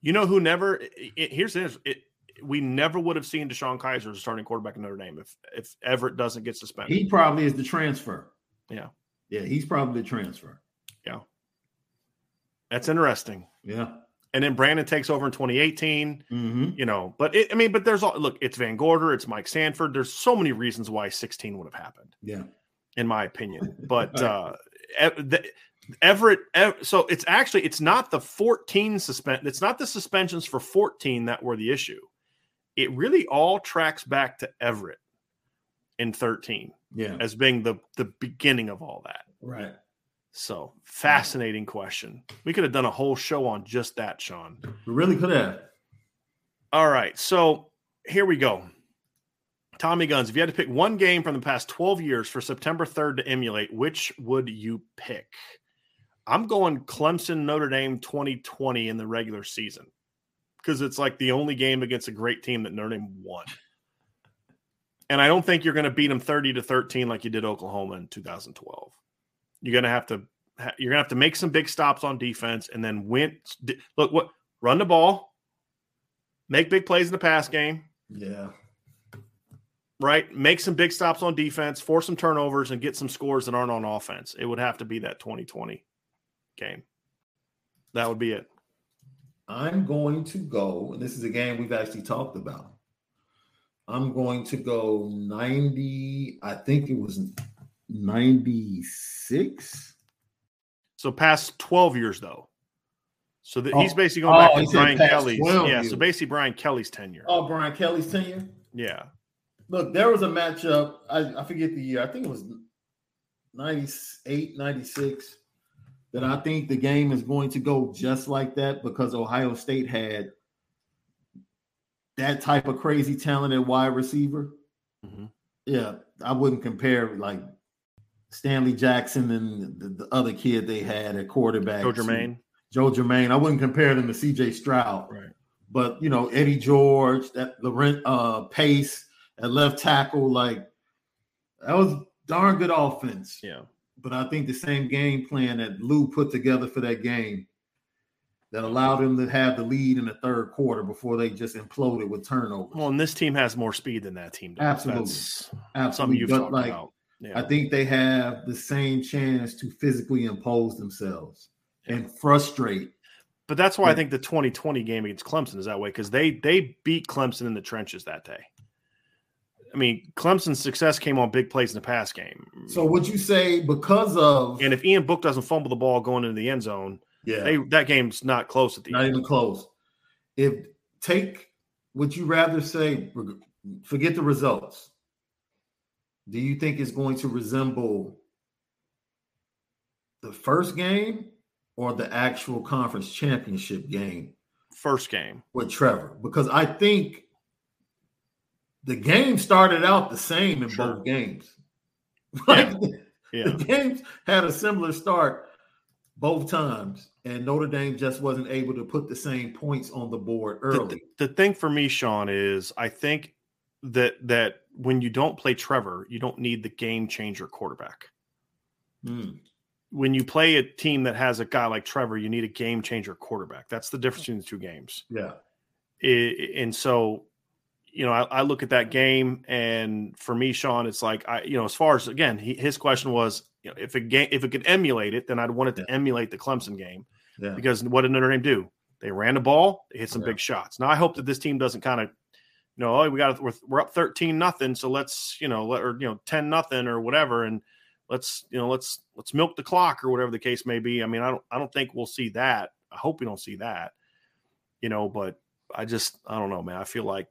you know who never? It, it- here's this: it, we never would have seen DeShone Kizer as a starting quarterback in Notre Dame if if Everett doesn't get suspended. he probably is the transfer Yeah. yeah he's probably the transfer Yeah. That's interesting. Yeah And then Brandon takes over in 2018. mm-hmm. You know, but it, I mean, but there's all look. It's Van Gorder. It's Mike Sanford. There's so many reasons why 16 would have happened, yeah in my opinion. But uh, the, Everett. Ev- so it's actually it's not the 14 suspend. It's not the suspensions for 14 that were the issue. It really all tracks back to Everett in 13 yeah as being the the beginning of all that. right So fascinating question. We could have done a whole show on just that, Sean. we really could have All right. So here we go. Tommy Guns, if you had to pick one game from the past 12 years for September 3rd to emulate, which would you pick? I'm going Clemson Notre Dame 2020 in the regular season because it's like the only game against a great team that Notre Dame won. And I don't think you're going to beat them 30 to 13 like you did Oklahoma in 2012. You're going to have to you're going to have to make some big stops on defense and then win look what run the ball, make big plays in the pass game, yeah right? Make some big stops on defense, force some turnovers, and get some scores that aren't on offense. It would have to be that 2020 game. That would be it. I'm going to go, and this is a game we've actually talked about. I'm going to go 90, I think it was 96. So past 12 years though. So that Oh. he's basically going Oh, back to said Brian past Kelly's. 12 Yeah, years. so basically Brian Kelly's tenure. Oh, Brian Kelly's tenure. Yeah. Look, there was a matchup. I, I forget the year. I think it was 98, 96. That I think the game is going to go just like that because Ohio State had that type of crazy talent at wide receiver. Mhm. Yeah, I wouldn't compare like Stanley Jackson and the, the other kid they had at quarterback. Joe Germaine. Joe Germaine. I wouldn't compare them to CJ Stroud. Right. But you know, Eddie George, that Laurent uh Pace at left tackle, like that was darn good offense. Yeah. But I think the same game plan that Lou put together for that game that allowed him to have the lead in the third quarter before they just imploded with turnovers. Well, and this team has more speed than that team does. Absolutely. That's something Absolutely. you've But talked like about. Yeah. I think they have the same chance to physically impose themselves and frustrate. But that's why I think the 2020 game against Clemson is that way because they they beat Clemson in the trenches that day. I mean, Clemson's success came on big plays in the pass game. So would you say because of and if Ian Book doesn't fumble the ball going into the end zone, yeah, they, that game's not close at the end. not end. even close. If take would you rather say forget the results? Do you think it's going to resemble the first game or the actual conference championship game? First game with Trevor, because I think the game started out the same in sure. both games. like yeah. the games had a similar start both times, and Notre Dame just wasn't able to put the same points on the board early. The, the, thing for me, Sean, is I think that that when you don't play Trevor, you don't need the game changer quarterback. Hmm. When you play a team that has a guy like Trevor, you need a game changer quarterback. That's the difference between the two games. Yeah. It, and so you know, I, I, look at that game, and for me, Sean, it's like I, you know, as far as again, he, his question was, you know, if it game, if it could emulate it, then I'd want it to yeah. emulate the Clemson game, yeah. because what did Notre Dame do? They ran the ball, they hit some yeah. big shots. Now I hope that this team doesn't kind of, you know, oh, we got we're, we're up thirteen nothing, so let's you know, let, or you know, ten nothing or whatever, and let's you know, let's let's milk the clock or whatever the case may be. I mean, I don't I don't think we'll see that. I hope we don't see that, you know, but I just I don't know, man. I feel like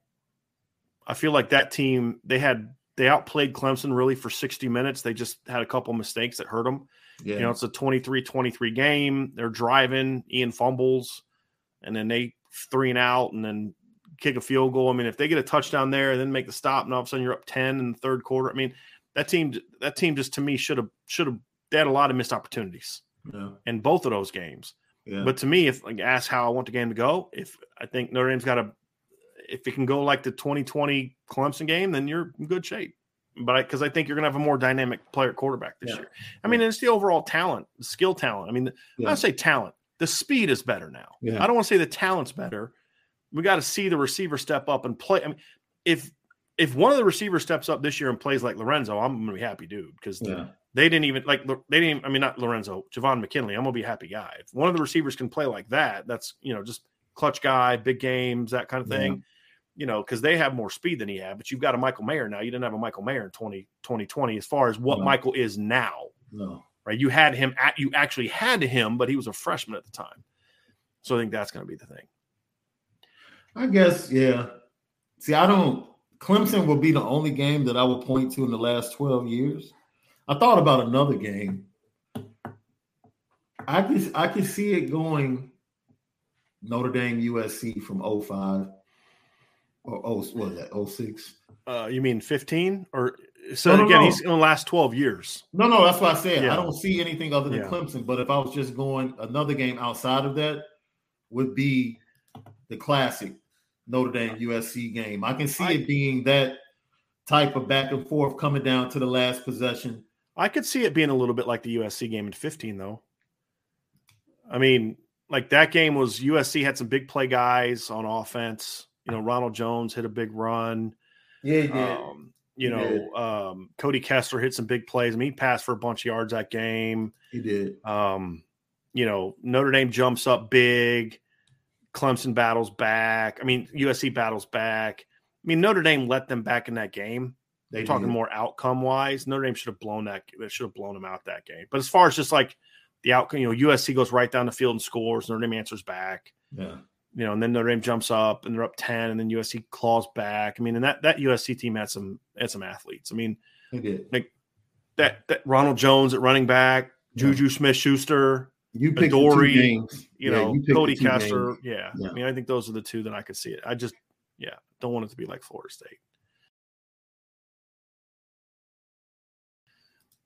I feel like that team they had they outplayed Clemson really for 60 minutes. They just had a couple mistakes that hurt them. Yeah. You know, it's a 23-23 game. They're driving, Ian fumbles, and then they three and out and then kick a field goal. I mean, if they get a touchdown there and then make the stop, and all of a sudden you're up 10 in the third quarter. I mean, that team that team just to me should have should have they had a lot of missed opportunities yeah. in both of those games. Yeah. But to me, if like ask how I want the game to go, if I think Notre Dame's got a if it can go like the 2020 Clemson game, then you're in good shape. But because I, I, think you're going to have a more dynamic player quarterback this yeah. year. I mean, it's the overall talent, skill talent. I mean. I say talent. The speed is better now. Yeah. I don't want to say the talent's better. We got to see the receiver step up and play. I mean, if if one of the receivers steps up this year and plays like Lorenzo, I'm gonna be happy, dude, because yeah. they didn't even like they didn't. I mean, not Lorenzo, Javon McKinley. I'm gonna be a happy guy. If one of the receivers can play like that, that's you know just clutch guy, big games, that kind of thing. Yeah you know, because they have more speed than he had. But you've got a Michael Mayer now. You didn't have a Michael Mayer in 20, 2020 as far as what no. Michael is now. No. Right. You had him at you actually had him, but he was a freshman at the time. So I think that's going to be the thing. I guess, yeah. See, I don't Clemson will be the only game that I will point to in the last 12 years. I thought about another game. I can I can see it going Notre Dame USC from 05 or oh, what is that? 06? Uh, you mean 15 or so no, no, again, no. he's in the last 12 years. No, no, that's what I said. Yeah. I don't see anything other than yeah. Clemson. But if I was just going another game outside of that, would be the classic Notre Dame USC game. I can see I, it being that type of back and forth coming down to the last possession. I could see it being a little bit like the USC game in 15, though. I mean, like that game was USC had some big play guys on offense. You know, Ronald Jones hit a big run. Yeah, he did. Um, you he know, did. Um, Cody Kessler hit some big plays. I mean, he passed for a bunch of yards that game. He did. Um, you know, Notre Dame jumps up big. Clemson battles back. I mean, USC battles back. I mean, Notre Dame let them back in that game. They talking did. more outcome wise. Notre Dame should have blown that. They should have blown them out that game. But as far as just like the outcome, you know, USC goes right down the field and scores. Notre Dame answers back. Yeah you know, and then Notre Dame jumps up and they're up 10 and then USC claws back. I mean, and that, that USC team had some, had some athletes. I mean, like that, that Ronald Jones at running back, yeah. Juju Smith Schuster, you picked Dory, you know, yeah, Cody Kessler. Yeah. yeah. I mean, I think those are the two that I could see it. I just, yeah, don't want it to be like Florida State.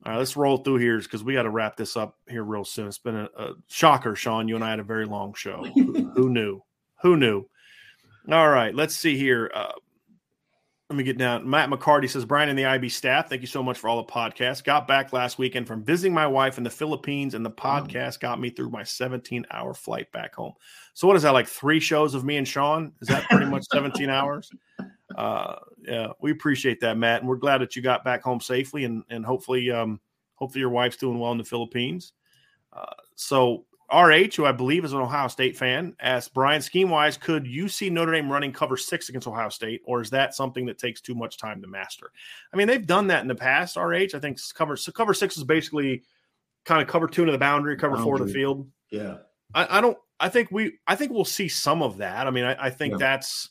All right, let's roll through here because we got to wrap this up here real soon. It's been a, a shocker, Sean. You and I had a very long show. Who knew? Who knew? All right, let's see here. Uh, let me get down. Matt McCarty says, Brian and the IB staff, thank you so much for all the podcasts. Got back last weekend from visiting my wife in the Philippines, and the podcast got me through my 17 hour flight back home. So, what is that, like three shows of me and Sean? Is that pretty much 17 hours? Uh, yeah, we appreciate that, Matt. And we're glad that you got back home safely, and, and hopefully, um, hopefully your wife's doing well in the Philippines. Uh, so, RH, who I believe is an Ohio State fan, asked Brian, scheme wise, could you see Notre Dame running cover six against Ohio State, or is that something that takes too much time to master? I mean, they've done that in the past. RH, I think cover so cover six is basically kind of cover two to the boundary, cover boundary. four to the field. Yeah, I, I, don't. I think we. I think we'll see some of that. I mean, I, I think yeah. that's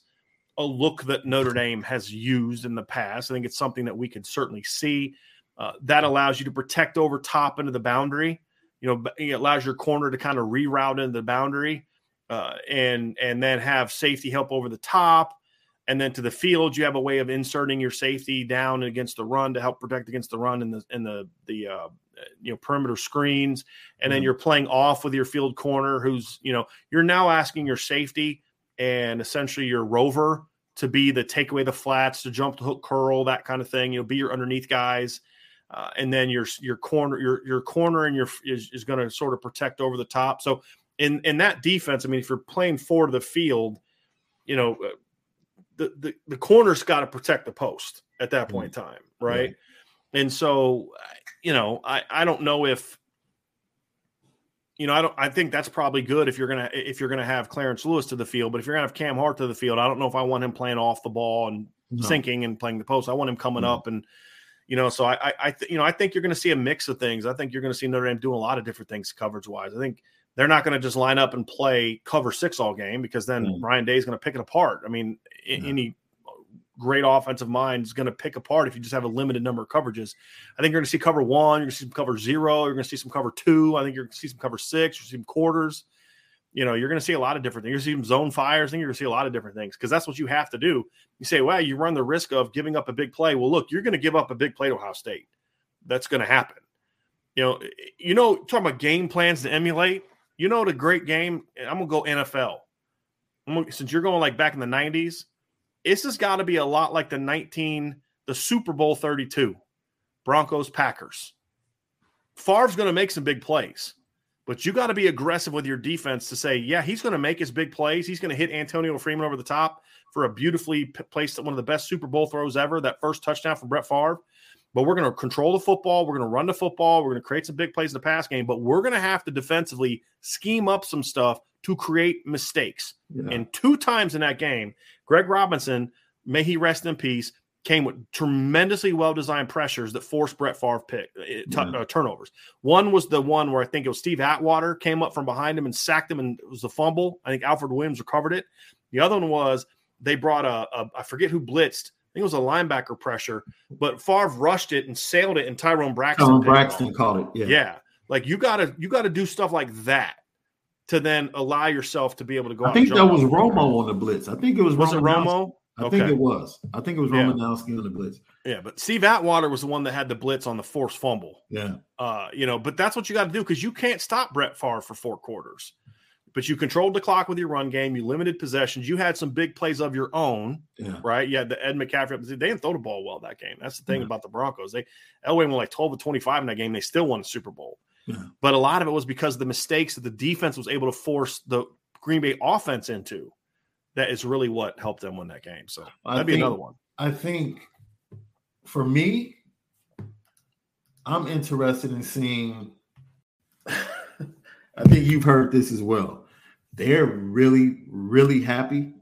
a look that Notre Dame has used in the past. I think it's something that we could certainly see. Uh, that allows you to protect over top into the boundary you know, it allows your corner to kind of reroute into the boundary, uh, and and then have safety help over the top, and then to the field you have a way of inserting your safety down against the run to help protect against the run in the in the the uh, you know perimeter screens, and mm-hmm. then you're playing off with your field corner, who's you know you're now asking your safety and essentially your rover to be the take away the flats, to jump the hook curl, that kind of thing. You'll be your underneath guys. Uh, and then your your corner your your corner and your is, is going to sort of protect over the top. So in in that defense, I mean, if you're playing forward of the field, you know, uh, the the, the corner's got to protect the post at that point mm-hmm. in time, right? And so, you know, I I don't know if you know, I don't. I think that's probably good if you're gonna if you're gonna have Clarence Lewis to the field. But if you're gonna have Cam Hart to the field, I don't know if I want him playing off the ball and no. sinking and playing the post. I want him coming no. up and you know. So I, I, th- you know, I think you're going to see a mix of things. I think you're going to see Notre Dame doing a lot of different things coverage wise. I think they're not going to just line up and play cover six all game because then mm. Ryan Day is going to pick it apart. I mean, yeah. any great offensive mind is going to pick apart if you just have a limited number of coverages. I think you're going to see cover one, you're going to see some cover zero, you're going to see some cover two. I think you're going to see some cover six, you're see some quarters. You know, you're going to see a lot of different things. You're going to see zone fires. and you're going to see a lot of different things because that's what you have to do. You say, well, you run the risk of giving up a big play. Well, look, you're going to give up a big play to Ohio State. That's going to happen. You know, you know, talking about game plans to emulate. You know, the great game. I'm gonna go NFL. Gonna, since you're going like back in the '90s, this has got to be a lot like the 19, the Super Bowl 32, Broncos Packers. Favre's going to make some big plays, but you got to be aggressive with your defense to say, yeah, he's going to make his big plays. He's going to hit Antonio Freeman over the top for a beautifully placed one of the best Super Bowl throws ever, that first touchdown from Brett Favre. But we're going to control the football. We're going to run the football. We're going to create some big plays in the pass game. But we're going to have to defensively scheme up some stuff to create mistakes. Yeah. And two times in that game, Greg Robinson, may he rest in peace, came with tremendously well designed pressures that forced Brett Favre pick uh, t- yeah. uh, turnovers. One was the one where I think it was Steve Atwater came up from behind him and sacked him, and it was a fumble. I think Alfred Williams recovered it. The other one was they brought a, a I forget who blitzed. I think it was a linebacker pressure, but Favre rushed it and sailed it, and Tyrone Braxton. Tyrone Braxton caught it. Yeah, yeah. Like you gotta you gotta do stuff like that to then allow yourself to be able to go. I think that was Romo on the blitz. I think it was. Was Romanowski. it Romo? I okay. think it was. I think it was Romanowski yeah. on the blitz. Yeah, but Steve Atwater was the one that had the blitz on the forced fumble. Yeah. Uh, you know, but that's what you got to do because you can't stop Brett Favre for four quarters. But you controlled the clock with your run game. You limited possessions. You had some big plays of your own, yeah. right? You had the Ed McCaffrey. They didn't throw the ball well that game. That's the thing yeah. about the Broncos. They Elway went like twelve to twenty five in that game. They still won the Super Bowl. But a lot of it was because of the mistakes that the defense was able to force the Green Bay offense into. That is really what helped them win that game. So that'd be another one. I think for me, I'm interested in seeing. I think you've heard this as well. They're really, really happy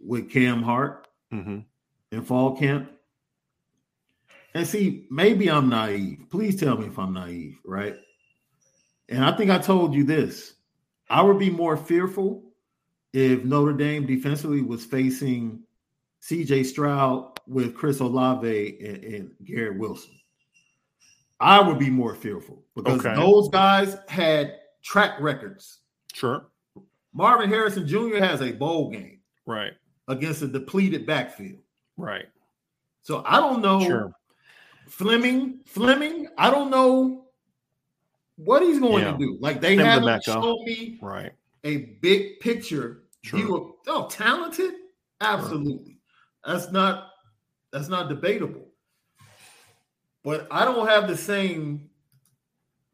with Cam Hart mm-hmm. in fall camp. And see, maybe I'm naive. Please tell me if I'm naive, right? And I think I told you this. I would be more fearful if Notre Dame defensively was facing CJ Stroud with Chris Olave and, and Garrett Wilson. I would be more fearful because okay. those guys had track records. Sure. Marvin Harrison Jr. has a bowl game. Right. Against a depleted backfield. Right. So I don't know. Sure. Fleming, Fleming, I don't know what he's going yeah. to do. Like they haven't shown me right a big picture. Sure. He was oh talented, absolutely. That's not that's not debatable. But I don't have the same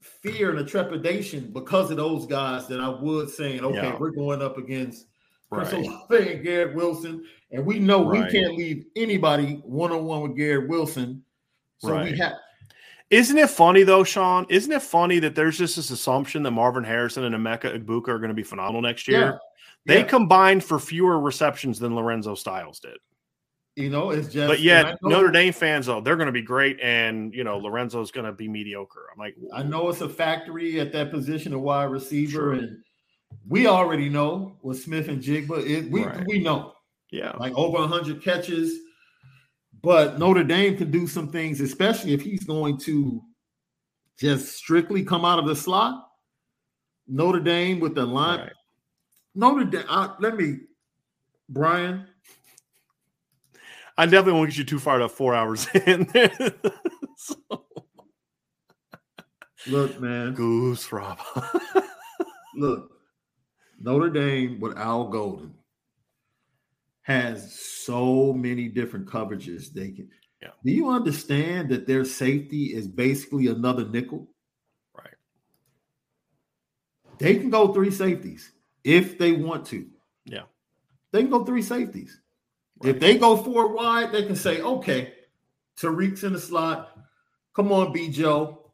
fear and the trepidation because of those guys that I would saying, okay, yeah. we're going up against Chris right. Olave and Garrett Wilson, and we know right. we can't leave anybody one on one with Garrett Wilson. So right. we have isn't it funny though, Sean? Isn't it funny that there's just this assumption that Marvin Harrison and Emeka Egbuka are going to be phenomenal next year? Yeah. They yeah. combined for fewer receptions than Lorenzo Styles did. You know, it's just. But yet, Notre Dame fans, though, they're going to be great, and you know, Lorenzo's going to be mediocre. I'm like, I know it's a factory at that position of wide receiver, sure. and we already know with Smith-Njigba. It, we right. we know, yeah, like over 100 catches but Notre Dame can do some things, especially if he's going to just strictly come out of the slot. Notre Dame with the line. Right. Notre Dame. I, let me, Brian. I definitely won't get you too far to four hours in. so. Look, man. Goose Rob. Look, Notre Dame with Al Golden has so many different coverages they can. Yeah. Do you understand that their safety is basically another nickel? Right. They can go three safeties if they want to. Yeah. They can go three safeties. Right. If they go four wide, they can say, okay, Tariq's in the slot. Come on, B Joe.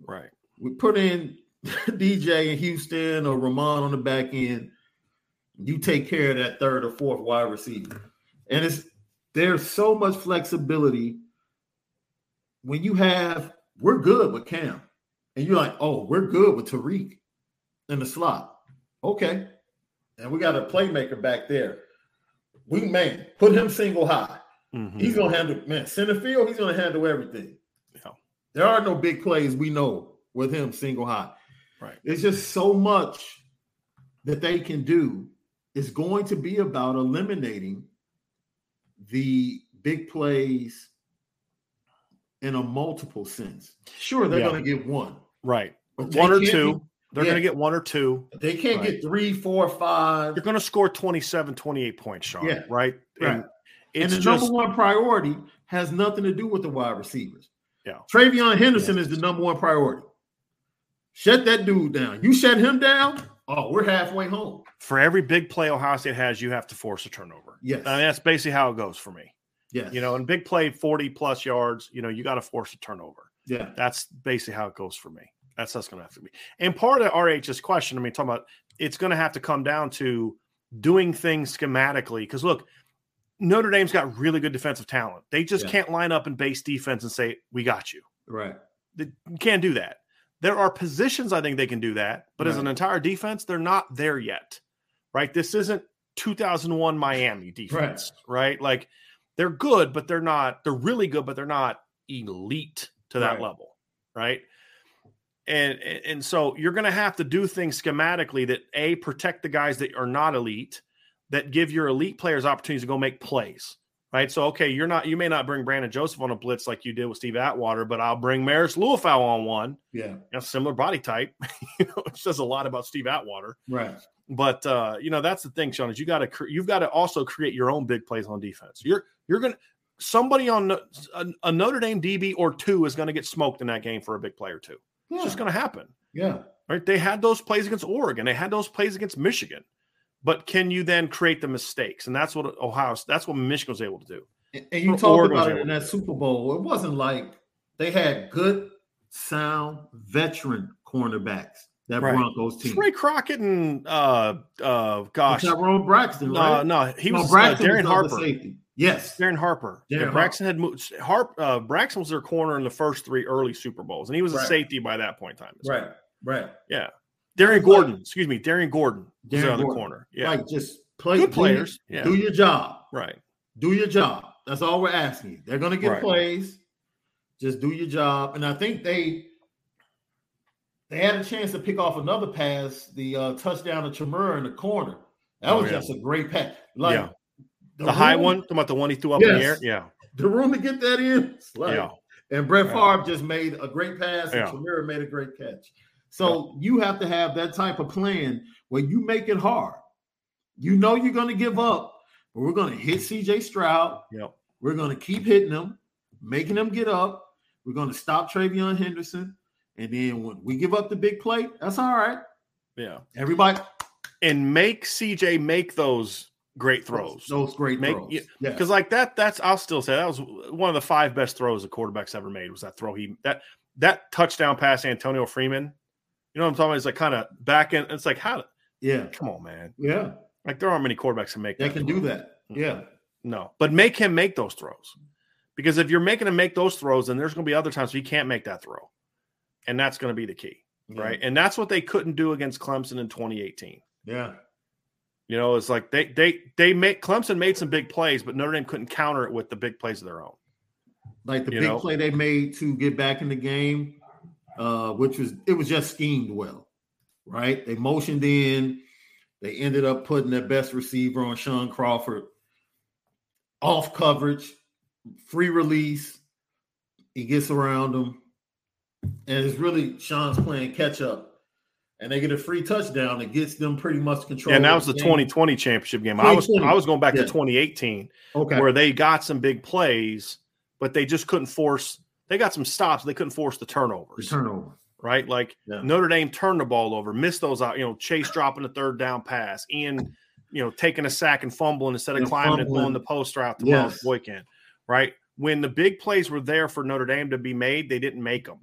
Right. We put in DJ in Houston or Ramon on the back end. You take care of that third or fourth wide receiver. And it's there's so much flexibility when you have we're good with Cam, and you're like, oh, we're good with Tariq in the slot. Okay. And we got a playmaker back there. We man, put him single high. Mm-hmm. He's gonna handle man, center field, he's gonna handle everything. Yeah. There are no big plays we know with him single high. Right. It's just so much that they can do. It's going to be about eliminating the big plays in a multiple sense. Sure, they're yeah. going to get one. Right. One or two. They're yeah. going to get one or two. They can't right. get three, four, five. You're going to score 27, 28 points, Sean. Yeah. Right. right. And, and the just, number one priority has nothing to do with the wide receivers. Yeah. TreVeyon Henderson is the number one priority. Shut that dude down. You shut him down. Oh, we're halfway home. For every big play Ohio State has, you have to force a turnover. Yes. I mean, that's basically how it goes for me. Yes. You know, in big play, 40 plus yards, you know, you got to force a turnover. Yeah. That's basically how it goes for me. That's that's going to have to be. And part of RH's question, I mean, talking about it's going to have to come down to doing things schematically. Because look, Notre Dame's got really good defensive talent. They just yeah. can't line up in base defense and say, we got you. Right. They can't do that. There are positions I think they can do that, but right. as an entire defense, they're not there yet. Right? This isn't 2001 Miami defense, right? right? Like they're good, but they're not they're really good, but they're not elite to that right. level, right? And and so you're going to have to do things schematically that a protect the guys that are not elite, that give your elite players opportunities to go make plays right? So, okay, you're not, you may not bring Brandon Joseph on a blitz like you did with Steve Atwater, but I'll bring Marist Liufau on one. Yeah. You know, similar body type. you know, it says a lot about Steve Atwater. Right. But, uh, you know, that's the thing, Sean, is you got to, you've got to also create your own big plays on defense. You're, you're going to, somebody on a, a, Notre Dame DB or two is going to get smoked in that game for a big play or two. Yeah. It's just going to happen. Yeah. Right. They had those plays against Oregon. They had those plays against Michigan. But can you then create the mistakes? And that's what Ohio, that's what Michigan was able to do. And you talked about it in that Super Bowl. It wasn't like they had good, sound, veteran cornerbacks. That right. Broncos team. Ray Crockett and uh uh gosh. Tyrone Braxton, right? No, no, he no, was uh, Braxton uh, Darren was Harper. Safety. Yes. Darren Harper. Darren yeah, Braxton had moved Harp uh Braxton was their corner in the first three early Super Bowls, and he was right. a safety by that point in time. Right, right. Yeah. Darrien Gordon, like, excuse me, Darrien Gordon on the corner. Yeah. Like just play good players. Do, yeah. do your job. Right. Do your job. That's all we're asking you. They're going to get right. plays. Just do your job. And I think they they had a chance to pick off another pass, the uh, touchdown to Chmura in the corner. That oh, was yeah. just a great pass. Like yeah. The, the high one, about the one he threw up yes. in the air. Yeah. The room to get that in. Like, yeah. And Brett Favre just made a great pass, and yeah. Made a great catch. So yeah. you have to have that type of plan where you make it hard. You know you're going to give up, but we're going to hit CJ Stroud. Yep. We're going to keep hitting them, making them get up. We're going to stop TreVeyon Henderson. And then when we give up the big play, that's all right. Yeah. Everybody. And make CJ make those great throws. Those, great make, throws. Yeah. Because like that, that's I'll still say that was one of the five best throws a quarterback's ever made was that throw. He that that touchdown pass Antonio Freeman. You know what I'm talking about? It's like kind of back in. It's like how yeah. Come on, man. Yeah. Like there aren't many quarterbacks can make that. Can throw. do that. Yeah. No, but make him make those throws because if you're making him make those throws, then there's going to be other times he can't make that throw, and that's going to be the key, yeah. right? And that's what they couldn't do against Clemson in 2018. Yeah, you know, it's like they they they make Clemson made some big plays, but Notre Dame couldn't counter it with the big plays of their own. Like the you big know? play they made to get back in the game, uh, which was it was just schemed well right? They motioned in. They ended up putting their best receiver on Shaun Crawford. Off coverage, free release. He gets around them. And it's really Sean's playing catch up. And they get a free touchdown that gets them pretty much control. Yeah, and that was the game. 2020 championship game. I was I was going back Yeah. to 2018 Okay. where they got some big plays, but they just couldn't force. They got some stops. They couldn't force the The turnovers. turnover. right? Like Yeah. Notre Dame turned the ball over, missed those out. You know, Chase dropping a third down pass, Ian, you know, taking a sack and fumbling instead of And climbing and fumbling. throwing the poster out to Miles Yes. Boykin, right? When the big plays were there for Notre Dame to be made, they didn't make them.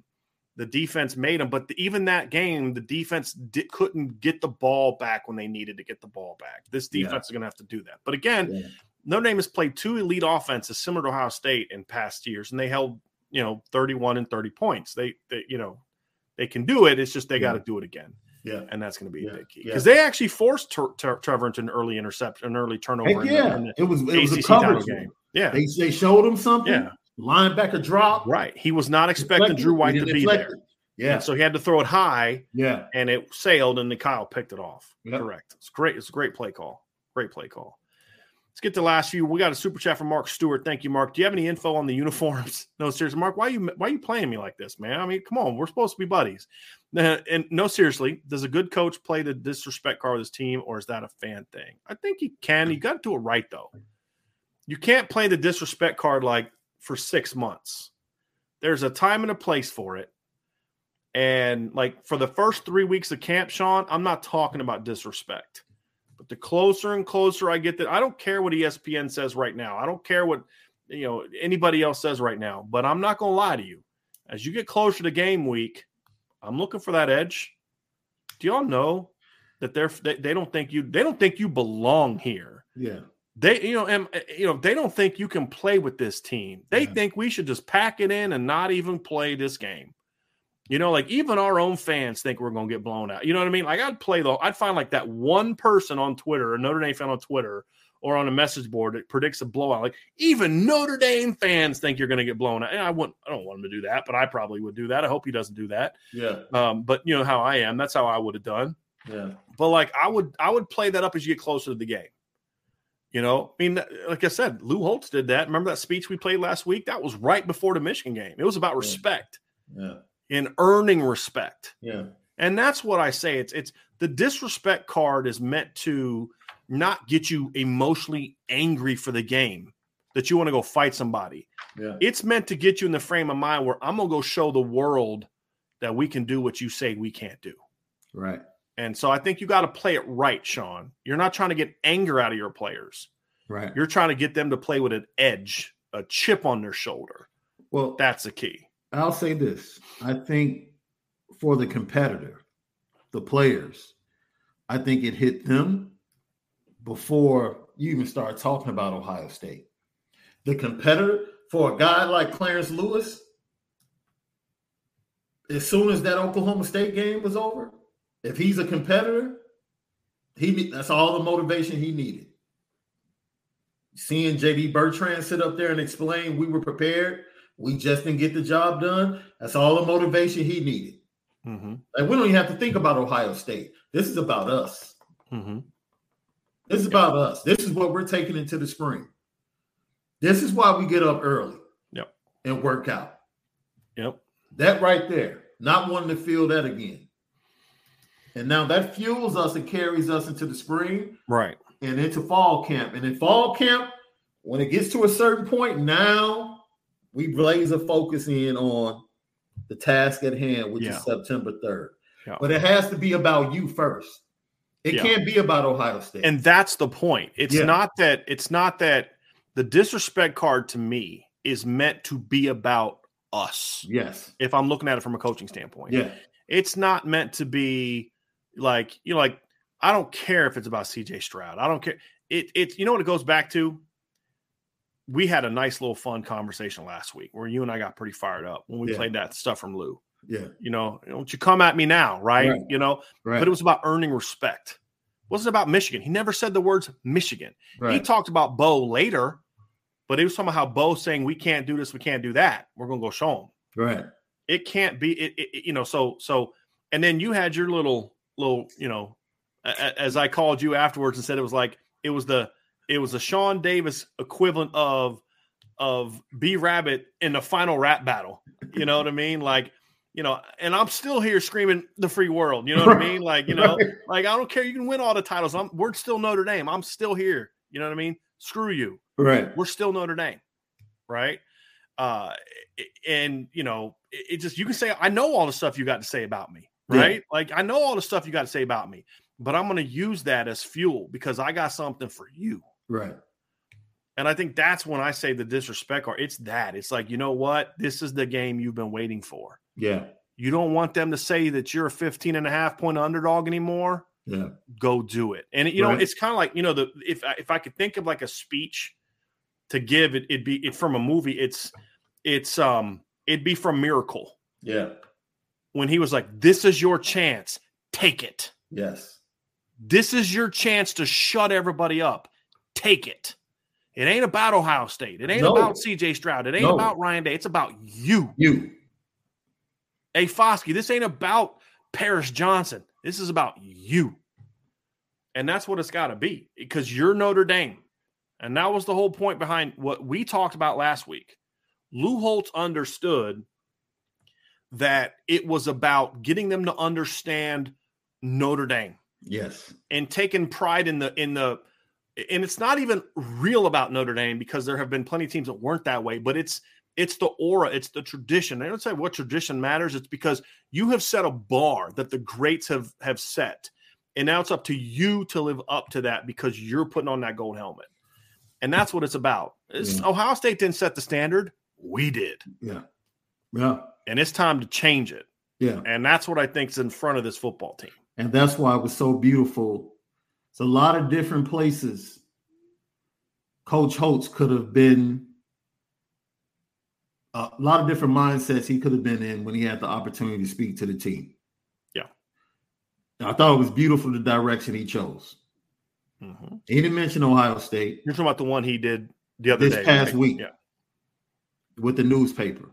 The defense made them, but the, even that game, the defense di- couldn't get the ball back when they needed to get the ball back. This Yeah. defense is going to have to do that. But again, Yeah. Notre Dame has played two elite offenses similar to Ohio State in past years, and they held you know 31 and 30 points. They, they you know they can do it. It's just they Yeah. got to do it again, Yeah. and that's going to be Yeah. a big key Yeah. because they actually forced Ter- Ter- Trevor into an early interception, an early turnover. Heck in the- yeah. in the It was it was a ACC title coverage game. game. Yeah, They, they showed him something. Yeah. Linebacker drop. right. He was not expecting Drew White to be there. Yeah. And so he had to throw it high, Yeah. and it sailed, and the Kyle picked it off. Yep. Correct. It's great. It's a great play call. Great play call. Let's get to the last few. We got a super chat from Mark Stewart. Thank you, Mark. Do you have any info on the uniforms? No, seriously, Mark. Why are you why are you playing me like this, man? I mean, come on. We're supposed to be buddies. And no, seriously, does a good coach play the disrespect card with his team, or is that a fan thing? I think he can. You got to do it right though. You can't play the disrespect card like for six months. There's a time and a place for it. And like for the first three weeks of camp, Sean, I'm not talking about disrespect. But the closer and closer I get that, I don't care what ESPN says right now. I don't care what you know anybody else says right now. But I'm not to lie to you. As you get closer to game week, I'm looking for that edge. Do y'all know that they're they, they don't think you they don't think you belong here. Yeah. They you know and you know they don't think you can play with this team. They Yeah. think we should just pack it in and not even play this game. You know, like even our own fans think we're going to get blown out. You know what I mean? Like I'd play though. I'd find like that one person on Twitter, a Notre Dame fan on Twitter, or on a message board that predicts a blowout. Like even Notre Dame fans think you're going to get blown out. And I wouldn't. I don't want him to do that, but I probably would do that. I hope he doesn't do that. Yeah. Um, but you know how I am. That's how I would have done. Yeah. But like I would, I would play that up as you get closer to the game. You know, I mean, like I said, Lou Holtz did that. Remember that speech we played last week? That was right before the Michigan game. It was about Yeah. respect Yeah. and earning respect. Yeah. And that's what I say. It's it's the disrespect card is meant to not get you emotionally angry for the game that you want to go fight somebody. Yeah. It's meant to get you in the frame of mind where I'm gonna go show the world that we can do what you say we can't do. Right. And so I think you got to play it right, Sean. You're not trying to get anger out of your players. Right. You're trying to get them to play with an edge, a chip on their shoulder. Well, That's the key. I'll say this. I think for the competitor, the players, I think it hit them before you even start talking about Ohio State. The competitor, for a guy like Clarence Lewis, as soon as that Oklahoma State game was over, if he's a competitor, he that's all the motivation he needed. Seeing JD Bertrand sit up there and explain we were prepared, we just didn't get the job done. That's all the motivation he needed. Mm-hmm. Like we don't even have to think about Ohio State. This is about us. Mm-hmm. This is about us. This is what we're taking into the spring. This is why we get up early. Yep. And work out. Yep. That right there. Not wanting to feel that again. And now that fuels us and carries us into the spring Right. and into fall camp. And in fall camp, when it gets to a certain point, now we laser focus in on the task at hand, which Yeah. is September 3rd. Yeah. But it has to be about you first. It Yeah. can't be about Ohio State. And that's the point. It's not that it's not that the disrespect card to me is meant to be about us. yes. If I'm looking at it from a coaching standpoint. Yeah. It's not meant to be like, you know, like I don't care if it's about CJ Stroud. I don't care. It it's you know what it goes back to? We had a nice little fun conversation last week where you and I got pretty fired up when we Yeah. played that stuff from Lou. Yeah. You know, don't you come at me now, right? Right. You know, Right. but it was about earning respect. It wasn't about Michigan. He never said the words Michigan. He talked about Bo later, but it was somehow Bo saying we can't do this, we can't do that. We're gonna go show him. right. It can't be it- it- you know, so so and then you had your little little, you know, as I called you afterwards and said it was like it was the it was the Sean Davis equivalent of of B Rabbit in the final rap battle. You know what I mean? Like, you know, and I'm still here screaming the free world. You know what I mean? Like, you know, like I don't care. You can win all the titles. I'm we're still Notre Dame. I'm still here. You know what I mean? Screw you. Right. We're still Notre Dame. Right. Uh, and you know, it, it just you can say I know all the stuff you got to say about me. Right. Yeah. Like I know all the stuff you got to say about me, but I'm going to use that as fuel because I got something for you. Right. And I think that's when I say the disrespect or it's that. It's like, you know what? This is the game you've been waiting for. Yeah. You don't want them to say that you're a 15 and a half point underdog anymore. Yeah. Go do it. And you know, it's kind of like, you know, the if I, if I could think of like a speech to give it it'd be it from a movie, it's it's um it'd be from Miracle. Yeah. When he was like, This is your chance. Take it. Yes. This is your chance to shut everybody up. Take it. It ain't about Ohio State. It ain't no. about CJ Stroud. It ain't no. about Ryan Day. It's about you. You. Hey, Foskey, this ain't about Paris Johnson. This is about you. And that's what it's got to be because you're Notre Dame. And that was the whole point behind what we talked about last week. Lou Holtz understood that it was about getting them to understand Notre Dame. Yes. And taking pride in the in the and it's not even real about Notre Dame because there have been plenty of teams that weren't that way, but it's it's the aura, it's the tradition. I don't say what tradition matters. It's because you have set a bar that the greats have have set, and now it's up to you to live up to that because you're putting on that gold helmet, and that's what it's about. It's, yeah. Ohio State didn't set the standard; we did. Yeah, yeah, and it's time to change it. Yeah, and that's what I think is in front of this football team, and that's why it was so beautiful it's a lot of different places Coach Holtz could have been a lot of different mindsets he could have been in when he had the opportunity to speak to the team. Yeah. I thought it was beautiful the direction he chose. Mm-hmm. He didn't mention Ohio State. You're talking about the one he did the other this day, past right? week. Yeah. With the newspaper.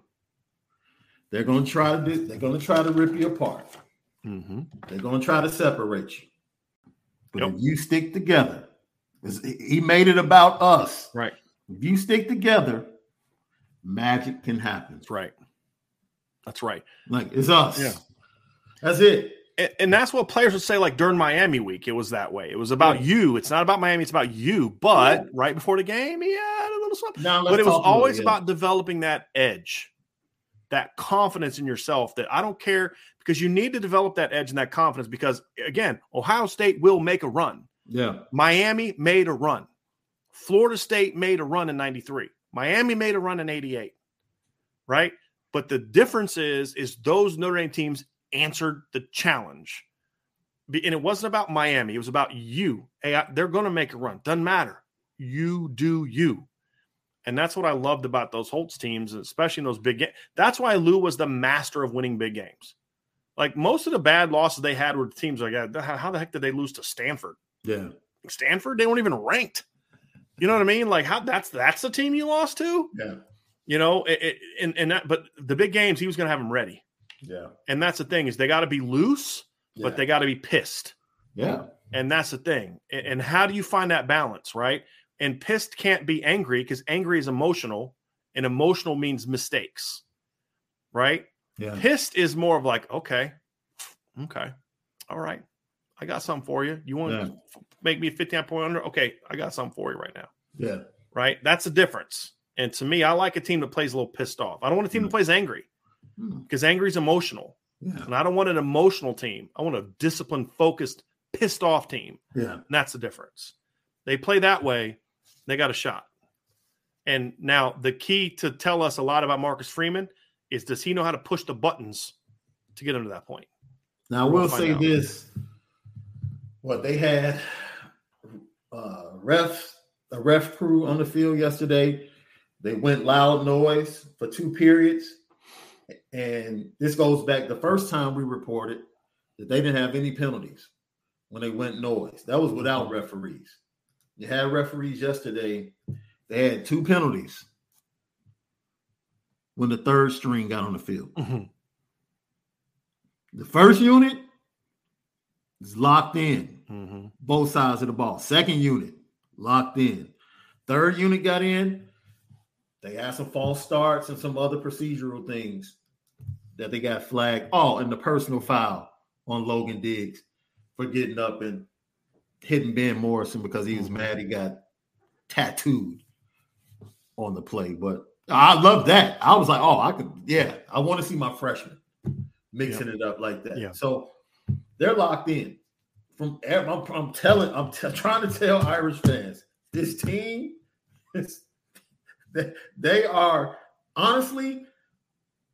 They're gonna try to do, they're gonna try to rip you apart. Mm-hmm. They're gonna try to separate you. But Yep. if you stick together, he made it about us. Right. If you stick together, magic can happen. That's right. That's right. Like it's us. Yeah. That's it. And, and that's what players would say, like during Miami week, it was that way. It was about Yeah. you. It's not about Miami, it's about you. But Yeah. right before the game, he had a little something. But it was about always about developing that edge, that confidence in yourself that I don't care because you need to develop that edge and that confidence because, again, Ohio State will make a run. Yeah. Miami made a run. Florida State made a run in 93. Miami made a run in 88. Right? But the difference is is those Notre Dame teams answered the challenge. And it wasn't about Miami, it was about you. Hey, I, they're going to make a run. Doesn't matter. You do you. And that's what I loved about those Holtz teams, especially in those big games. That's why Lou was the master of winning big games. Like most of the bad losses they had were teams like. How the heck did they lose to Stanford? Yeah. Stanford, they weren't even ranked. You know what I mean? Like how that's that's the team you lost to. Yeah. You know, it, it, and and that. But the big games, he was going to have them ready. Yeah. And that's the thing is they got to be loose, but they got to be pissed. Yeah. And that's the thing. And, and how do you find that balance, right? And pissed can't be angry because angry is emotional, and emotional means mistakes, right? Yeah. Pissed is more of like, okay, okay, all right, I got something for you. You want Yeah. to make me 59 point under? Okay, I got something for you right now, Yeah. right? That's the difference. And to me, I like a team that plays a little pissed off. I don't want a team that plays angry Hmm. because angry is emotional. Yeah. And I don't want an emotional team. I want a disciplined, focused, pissed off team. Yeah. And that's the difference. They play that way, they got a shot. And now the key to tell us a lot about Marcus Freeman is does he know how to push the buttons to get him to that point? Now I We'll say out. this: what they had, uh, refs, a ref crew on the field yesterday. They went loud noise for two periods, and this goes back the first time we reported that they didn't have any penalties when they went noise. That was without referees. You had referees yesterday. They had two penalties when the third string got on the field. The first unit, is locked in. Mm-hmm. Both sides of the ball. Second unit locked in. Third unit got in. They had some false starts and some other procedural things that they got flagged. Oh, and the personal foul on Logan Diggs for getting up and hitting Ben Morrison because he was mm-hmm. mad he got tattooed on the play. But I love that. I was like, oh, I could, yeah, I want to see my freshman mixing yeah. it up like that. Yeah. So they're locked in. From I'm, I'm telling, I'm t- trying to tell Irish fans, this team is they, they are honestly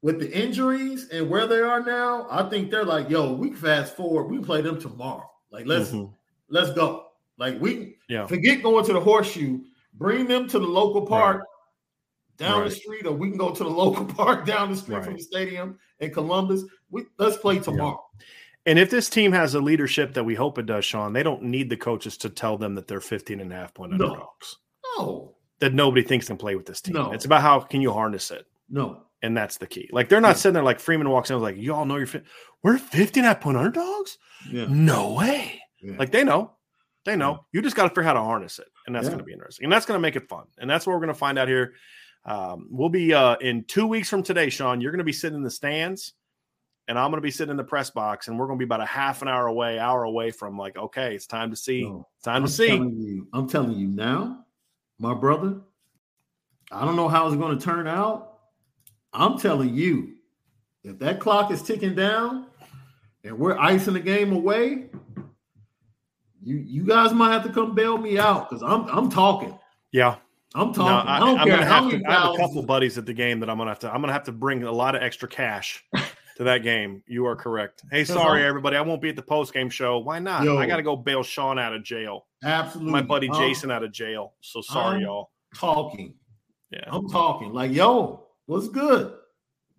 with the injuries and where they are now. I think they're like, yo, we fast forward, we play them tomorrow. Like let's mm-hmm. Let's go. Like we yeah. forget going to the horseshoe, bring them to the local park right. down right. the street, or we can go to the local park down the street right. from the stadium in Columbus. We let's play tomorrow. Yeah. And if this team has a leadership that we hope it does, Sean, they don't need the coaches to tell them that they're 15 and a half point underdogs. No. no. That nobody thinks can play with this team. No. It's about how can you harness it. No. And that's the key. Like they're not yeah. sitting there like Freeman walks in like, you all know you're fit. We're 15 and a half point underdogs? Yeah. No way. Yeah. Like they know. They know. You just got to figure out how to harness it. And that's going to be interesting. And that's going to make it fun. And that's what we're going to find out here. Um, we'll be uh, in two weeks from today, Sean. You're going to be sitting in the stands and I'm going to be sitting in the press box, and we're going to be about a half an hour away, hour away from like, okay, it's time to see. No, time I'm to see. You, I'm telling you now, my brother. I don't know how it's going to turn out. I'm telling you, if that clock is ticking down and we're icing the game away, you you guys might have to come bail me out because I'm I'm talking. Yeah. I'm talking. No, I, I, am gonna have to, I have a couple buddies at the game that I'm gonna have to. I'm gonna have to bring a lot of extra cash to that game. You are correct. Hey, sorry everybody, I won't be at the post game show. Why not? Yo, I got to go bail Sean out of jail. Absolutely, my buddy Jason out of jail. So sorry, I'm y'all. Talking. Yeah, I'm talking. Like, yo, what's good?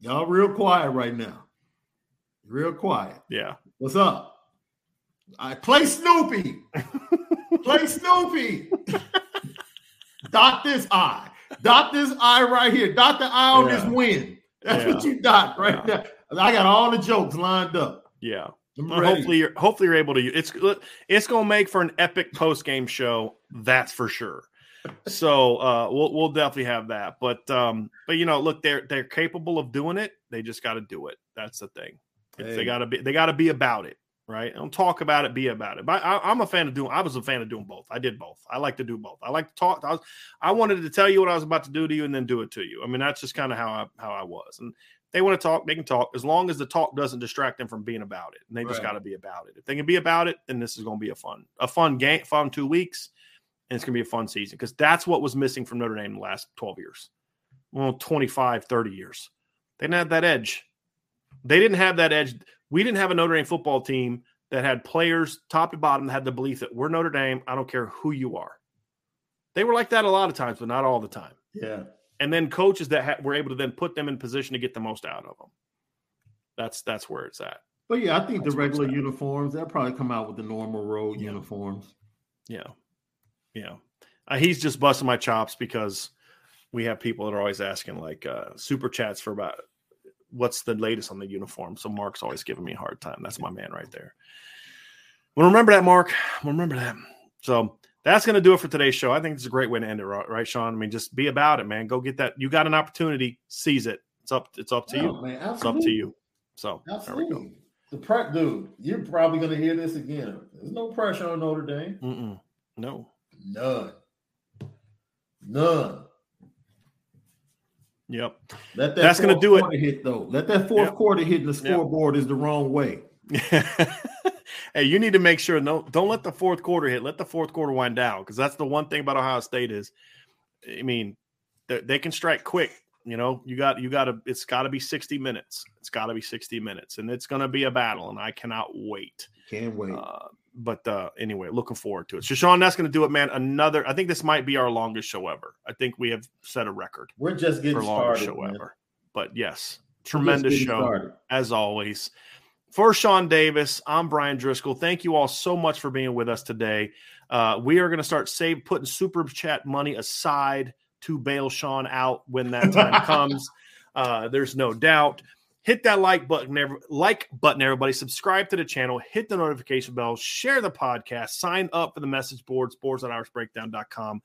Y'all real quiet right now. Real quiet. Yeah. What's up? I play Snoopy. play Snoopy. dot this eye. Dot this eye right here. Dot the eye on yeah. this win. That's yeah. what you dot right yeah. there. I got all the jokes lined up. Yeah. Well, hopefully you're hopefully you're able to it's it's going to make for an epic post game show that's for sure so uh we'll we'll definitely have that but um but you know look they're they're capable of doing it they just got to do it that's the thing hey. they got to be they got to be about it right don't talk about it be about it but I, am a fan of doing i was a fan of doing both i did both i like to do both i like to talk i was i wanted to tell you what i was about to do to you and then do it to you i mean that's just kind of how i how i was and they want to talk, they can talk as long as the talk doesn't distract them from being about it. And they just got to be about it. If they can be about it, then this is going to be a fun, a fun game, fun two weeks, and it's going to be a fun season because that's what was missing from Notre Dame the last 12 years. Well, 25, 30 years. They didn't have that edge. They didn't have that edge. We didn't have a Notre Dame football team that had players top to bottom that had the belief that we're Notre Dame. I don't care who you are. They were like that a lot of times, but not all the time. Yeah and then coaches that ha- were able to then put them in position to get the most out of them. That's that's where it's at. But yeah, I think that's the regular uniforms they'll probably come out with the normal road yeah. uniforms. Yeah, yeah. Uh, he's just busting my chops because we have people that are always asking like uh, super chats for about what's the latest on the uniform. So Mark's always giving me a hard time. That's my man right there. Well, remember that, Mark. Remember that. So that's going to do it for today's show. I think it's a great way to end it, right, Sean? I mean, just be about it, man. Go get that. You got an opportunity, seize it. It's up. It's up to you. Man, it's up to you. So absolutely. there we go. The prep, dude. You're probably going to hear this again. There's no pressure on Notre Dame. Mm-mm. No, none, none. Yep. Let that That's going to do it. Hit though. Let that fourth yep. quarter hit the scoreboard yep. is the wrong way. hey, you need to make sure no, don't let the fourth quarter hit. Let the fourth quarter wind down because that's the one thing about Ohio State is, I mean, they, they can strike quick. You know, you got you got to. It's got to be sixty minutes. It's got to be sixty minutes, and it's going to be a battle. And I cannot wait. Can't wait. Uh, but uh, anyway, looking forward to it. So, Sean, that's going to do it, man. Another. I think this might be our longest show ever. I think we have set a record. We're just getting for longest started, show man. ever. But yes, tremendous show started. as always. For Sean Davis, I'm Bryan Driskell. Thank you all so much for being with us today. Uh, we are going to start save putting super chat money aside to bail Sean out when that time comes. Uh, there's no doubt. Hit that like button, like button, everybody. Subscribe to the channel, hit the notification bell, share the podcast, sign up for the message board, sports.irishbreakdown.com.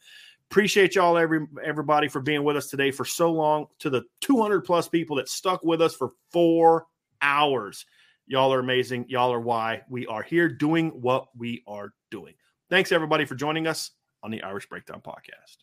Appreciate y'all, every everybody, for being with us today for so long. To the 200 plus people that stuck with us for four hours, y'all are amazing. Y'all are why we are here doing what we are doing. Thanks everybody for joining us on the Irish Breakdown Podcast.